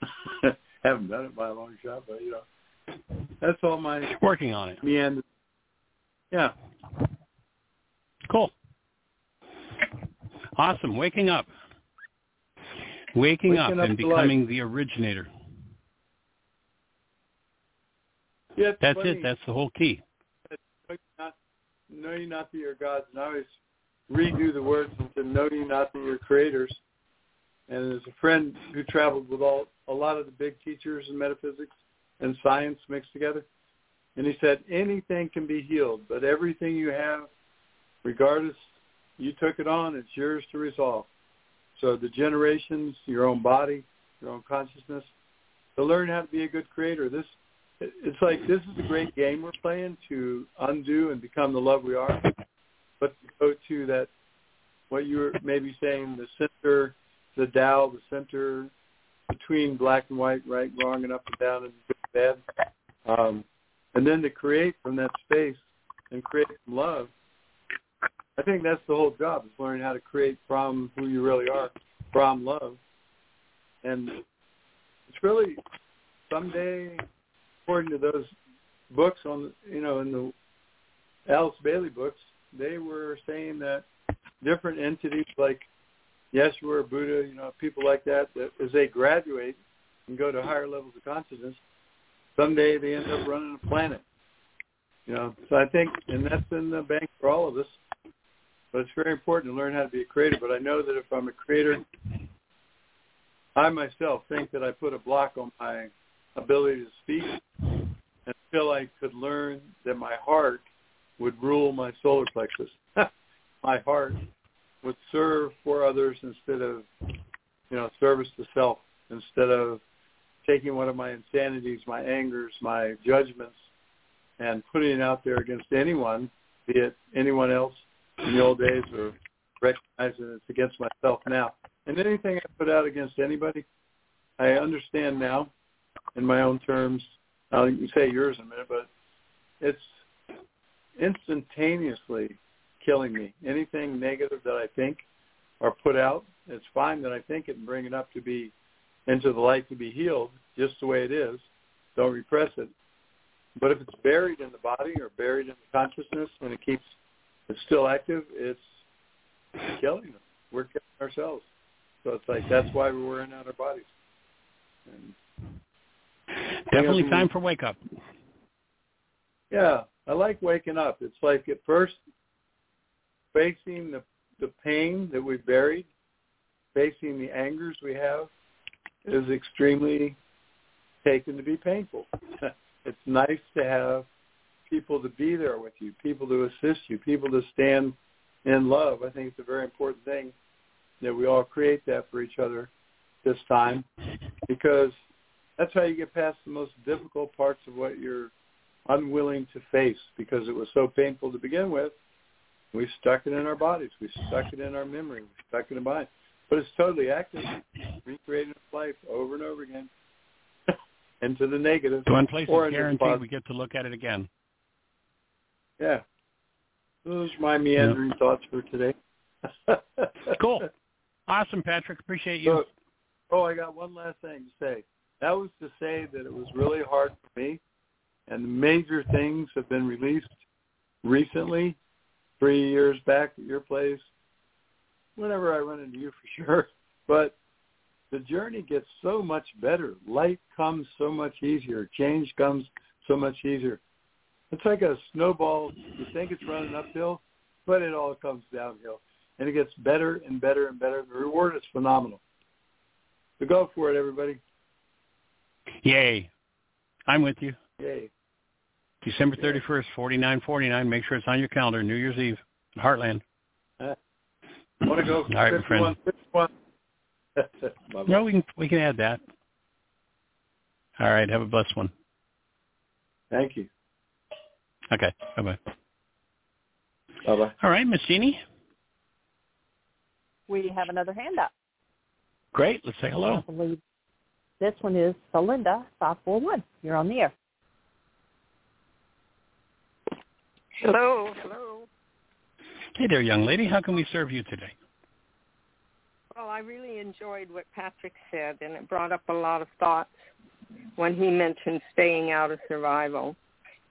(laughs) Haven't done it by a long shot, but, you know, that's all my... Working on it. Meander. Yeah. Cool. Awesome. Waking up. Waking, Waking up, up and becoming life. the originator. Yeah, that's funny. it. That's the whole key. know you not that you're gods, and I always redo the words into know you not that you're creators. And there's a friend who traveled with all a lot of the big teachers in metaphysics and science mixed together. And he said, anything can be healed, but everything you have, regardless, you took it on, it's yours to resolve. So the generations, your own body, your own consciousness, to learn how to be a good creator. This, it's like this is a great game we're playing to undo and become the love we are. But to go to that, what you were maybe saying, the center, the Tao, the center between black and white, right, wrong, and up and down and bad. Um, and then to create from that space and create from love. I think that's the whole job is learning how to create from who you really are, from love. And it's really someday, according to those books on, you know, in the Alice Bailey books, they were saying that different entities like Yeshua, Buddha, you know, people like that, that as they graduate and go to higher levels of consciousness, someday they end up running a planet. You know, so I think, and that's in the bank for all of us. But it's very important to learn how to be a creator. But I know that if I'm a creator, I myself think that I put a block on my ability to speak until I could learn that my heart would rule my solar plexus. (laughs) my heart would serve for others instead of, you know, service to self, instead of taking one of my insanities, my angers, my judgments, and putting it out there against anyone, be it anyone else in the old days or recognizing it's against myself now. And anything I put out against anybody, I understand now in my own terms. I'll say yours in a minute, but it's instantaneously killing me. Anything negative that I think or put out, it's fine that I think it and bring it up to be into the light to be healed, just the way it is. Don't repress it. But if it's buried in the body or buried in the consciousness and it keeps it's still active, it's killing them. We're killing ourselves. So it's like that's why we're wearing out our bodies. And, Definitely time for wake up. Yeah, I like waking up. It's like at first facing the the pain that we've buried, facing the angers we have, is extremely taken to be painful. (laughs) it's nice to have people to be there with you, people to assist you, people to stand in love. I think it's a very important thing that we all create that for each other this time because that's how you get past the most difficult parts of what you're unwilling to face because it was so painful to begin with. We stuck it in our bodies. We stuck it in our memory. We stuck it in our mind. But it's totally active, recreating life over and over again (laughs) into the negative. So one place is guaranteed we get to look at it again. Yeah. Those are my meandering yep. thoughts for today. (laughs) cool. Awesome, Patrick. Appreciate you. So, oh, I got one last thing to say. That was to say that it was really hard for me, and major things have been released recently, three years back at your place, whenever I run into you for (laughs) sure. But the journey gets so much better. Light comes so much easier. Change comes so much easier. It's like a snowball. You think it's running uphill, but it all comes downhill. And it gets better and better and better. The reward is phenomenal. So go for it, everybody. Yay. I'm with you. Yay. December 31st, 4949. Make sure it's on your calendar, New Year's Eve, Heartland. Uh, want to go? All right, my friend. (laughs) no, we can we can add that. All right, have a blessed one. Thank you. Okay. Bye bye. Bye bye. All right, Miss Jeanie. We have another hand up. Great. Let's say hello. This one is Belinda five four one. You're on the air. Hello. Hello. Hey there, young lady. How can we serve you today? Well, I really enjoyed what Patrick said, and it brought up a lot of thoughts when he mentioned staying out of survival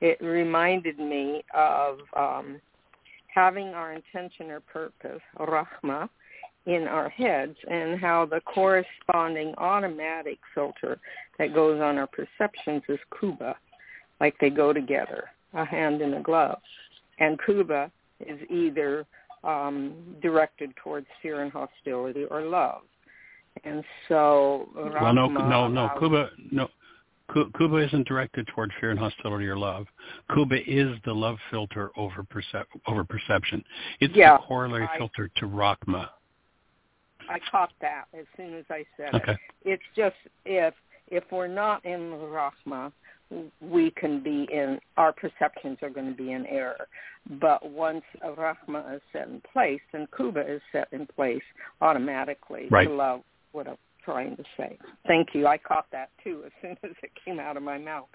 it reminded me of um, having our intention or purpose, rahma, in our heads and how the corresponding automatic filter that goes on our perceptions is Kuba, like they go together, a hand in a glove. And Kuba is either um, directed towards fear and hostility or love. And so, well, no, no, no, Kuba, no, Kuba isn't directed toward fear and hostility or love. Kuba is the love filter over percep- over perception. It's yeah, the corollary I, filter to Rachma. I caught that as soon as I said okay. it. It's just if if we're not in Rachma, we can be in our perceptions are going to be in error. But once a Rachma is set in place, then Kuba is set in place automatically right. to love what I'm trying to say. Thank you. I caught that too as soon as it came out of my mouth.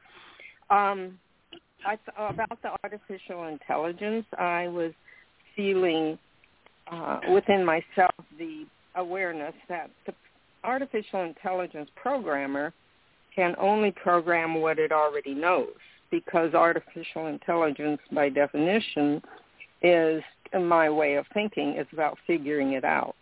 Um, I, about the artificial intelligence, I was feeling uh, within myself the awareness that the artificial intelligence programmer can only program what it already knows because artificial intelligence by definition is my way of thinking is about figuring it out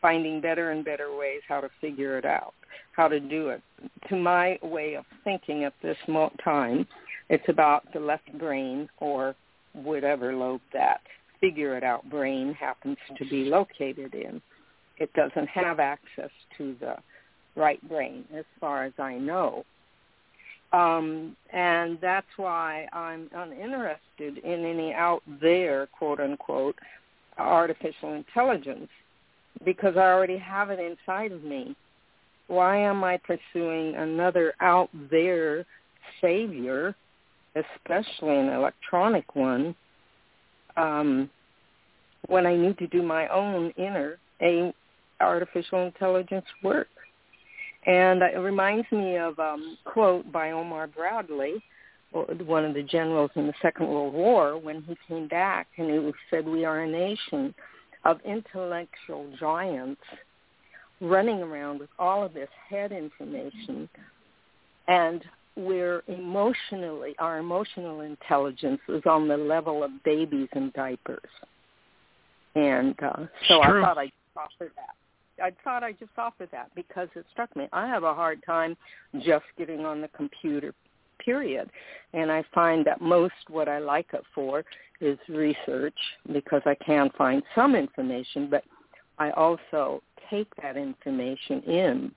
finding better and better ways how to figure it out how to do it. To my way of thinking at this time it's about the left brain or whatever lobe that figure it out brain happens to be located in it doesn't have access to the right brain as far as I know. Um, and that's why I'm uninterested in any out there, quote unquote, artificial intelligence because I already have it inside of me. Why am I pursuing another out there savior, especially an electronic one, um, when I need to do my own inner a artificial intelligence work. And it reminds me of a um, quote by Omar Bradley, one of the generals in the Second World War, when he came back and he said, we are a nation of intellectual giants running around with all of this head information and we're emotionally, our emotional intelligence is on the level of babies in diapers. And uh, so I thought I'd offer that. I thought I'd just offer that because it struck me. I have a hard time just getting on the computer, period. And I find that most what I like it for is research because I can find some information, but I also take that information in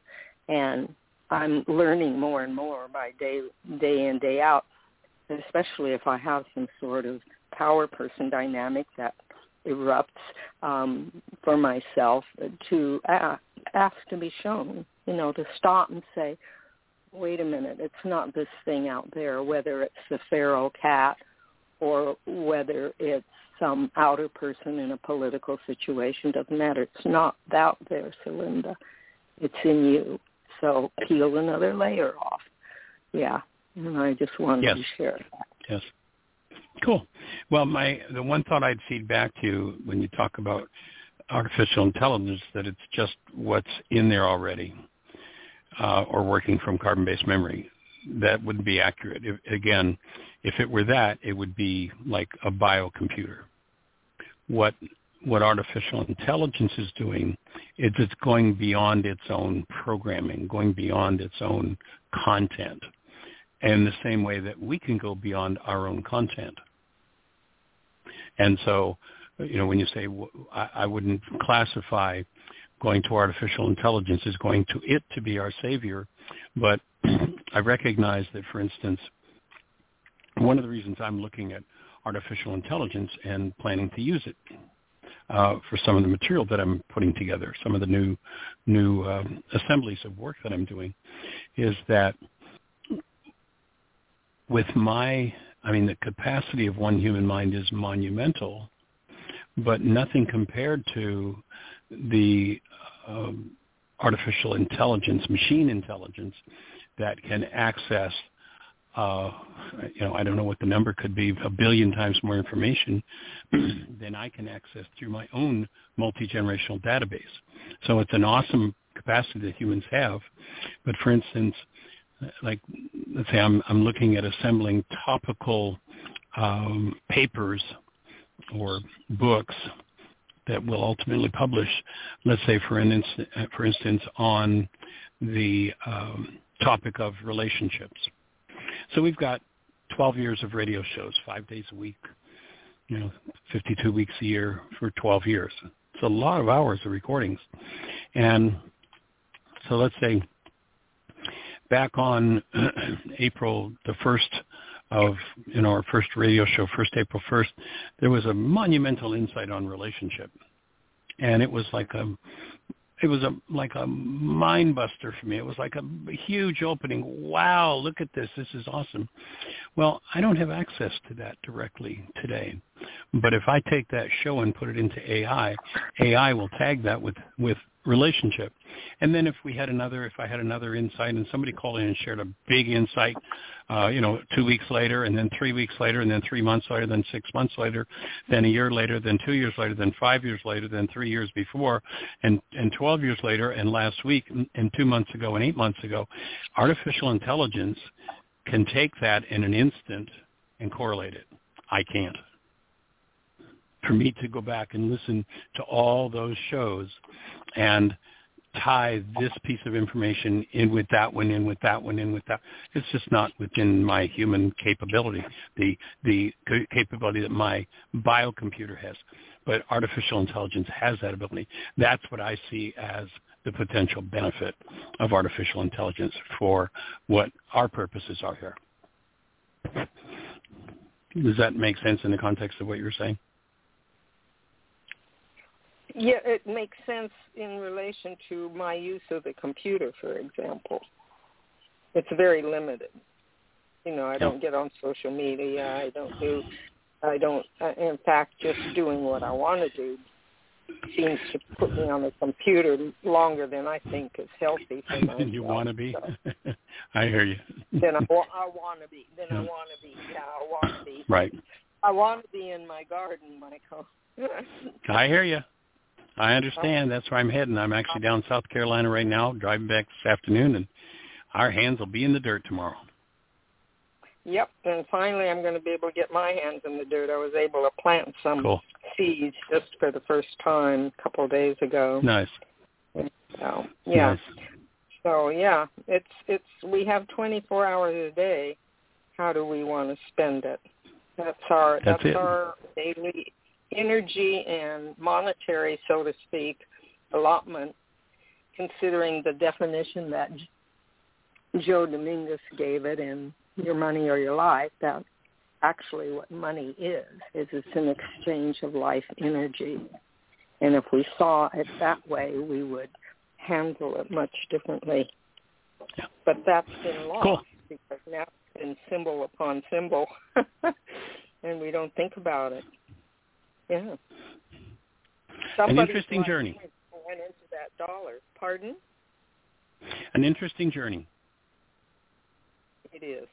and I'm learning more and more by day day in, day out, especially if I have some sort of power person dynamic that erupts um, for myself to ask, ask to be shown, you know, to stop and say, wait a minute, it's not this thing out there, whether it's the feral cat or whether it's some outer person in a political situation, doesn't matter. It's not out there, Celinda. It's in you. So peel another layer off. Yeah. And I just wanted yes. to share that. Yes. Cool. Well, my the one thought I'd feed back to you when you talk about artificial intelligence that it's just what's in there already, uh, or working from carbon-based memory. That wouldn't be accurate. If, again, if it were that, it would be like a biocomputer. What what artificial intelligence is doing is it's going beyond its own programming, going beyond its own content, and the same way that we can go beyond our own content. And so, you know, when you say I, wouldn't classify going to artificial intelligence as going to it to be our savior, but (clears throat) I recognize that, for instance, one of the reasons I'm looking at artificial intelligence and planning to use it uh, for some of the material that I'm putting together, some of the new new um, assemblies of work that I'm doing, is that with my I mean, the capacity of one human mind is monumental, but nothing compared to the um, artificial intelligence, machine intelligence that can access, uh, you know, I don't know what the number could be, a billion times more information (clears throat) than I can access through my own multi-generational database. So it's an awesome capacity that humans have. But for instance, like let's say I'm I'm looking at assembling topical um, papers or books that will ultimately publish, let's say for instance, for instance on the um, topic of relationships. So we've got 12 years of radio shows, five days a week, you know, 52 weeks a year for 12 years. It's a lot of hours of recordings. And so let's say back on (clears throat) April the 1st of you know our first radio show, first April 1st, there was a monumental insight on relationship. And it was like a it was a like a mind buster for me. It was like a huge opening. Wow, look at this. This is awesome. Well, I don't have access to that directly today. But if I take that show and put it into AI, AI will tag that with with relationship. And then if we had another, if I had another insight and somebody called in and shared a big insight, uh, you know, two weeks later and then three weeks later and then three months later, then six months later, then a year later, then two years later, then five years later, then three years before and, and 12 years later and last week and two months ago and eight months ago, artificial intelligence can take that in an instant and correlate it. I can't for me to go back and listen to all those shows and tie this piece of information in with that one, in with that one, in with that. It's just not within my human capability, the the capability that my biocomputer has. But artificial intelligence has that ability. That's what I see as the potential benefit of artificial intelligence for what our purposes are here. Does that make sense in the context of what you're saying? Yeah, it makes sense in relation to my use of the computer, for example. It's very limited. You know, I don't get on social media. I don't do. I don't. Uh, in fact, just doing what I want to do seems to put me on the computer longer than I think is healthy for (laughs) myself. you want to be? So. (laughs) I hear you. then I, (laughs) I want to be. Then yeah. I want to be. Yeah, I want to be. Right. I want to be in my garden, Michael. I hear you. I understand. That's where I'm heading. I'm actually down South Carolina right now, driving back this afternoon, and our hands will be in the dirt tomorrow. Yep, and finally I'm going to be able to get my hands in the dirt. I was able to plant some cool. seeds just for the first time a couple of days ago. Nice. So yeah. Nice. So yeah, it's it's we have 24 hours a day. How do we want to spend it? That's our that's, that's our daily energy and monetary, so to speak, allotment, considering the definition that Joe Dominguez gave it in Your Money or Your Life, that actually what money is, is it's an exchange of life energy. And if we saw it that way, we would handle it much differently. Yeah. But that's been lost cool. because now it's been symbol upon symbol, (laughs) and we don't think about it. Yeah. Somebody An interesting journey. Went into that dollar. Pardon? An interesting journey. It is.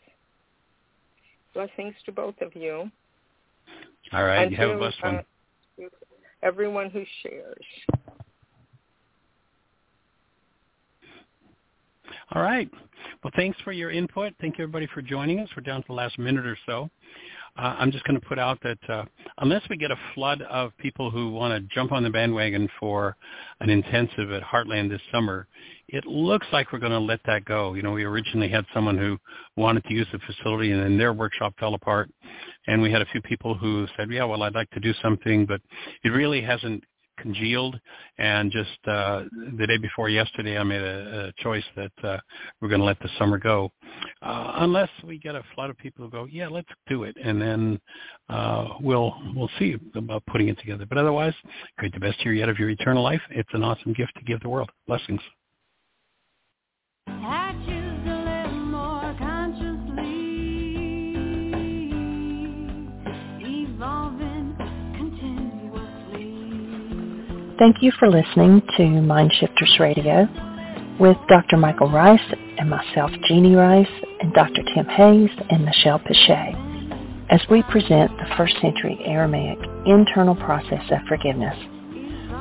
Blessings to both of you. All right. And you have to, a blessed one. Uh, everyone who shares. All right. Well, thanks for your input. Thank you, everybody, for joining us. We're down to the last minute or so uh, I'm just going to put out that uh, unless we get a flood of people who want to jump on the bandwagon for an intensive at Heartland this summer, it looks like we're going to let that go. You know, we originally had someone who wanted to use the facility and then their workshop fell apart. And we had a few people who said, yeah, well, I'd like to do something, but it really hasn't congealed. And just uh, the day before yesterday, I made a, a choice that uh, we're going to let the summer go, uh, unless we get a flood of people who go, yeah, let's do it, and then uh, we'll we'll see about putting it together. But otherwise, create the best year yet of your eternal life. It's an awesome gift to give the world. Blessings. Thank you for listening to MindShifters Radio with Dr. Michael Ryce and myself, Jeanie Ryce, and Dr. Tim Hayes and Michelle Pichet as we present the first century Aramaic internal process of forgiveness.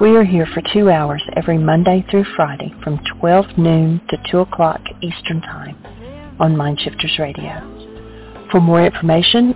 We are here for two hours every Monday through Friday from 12 noon to 2 o'clock Eastern Time on MindShifters Radio. For more information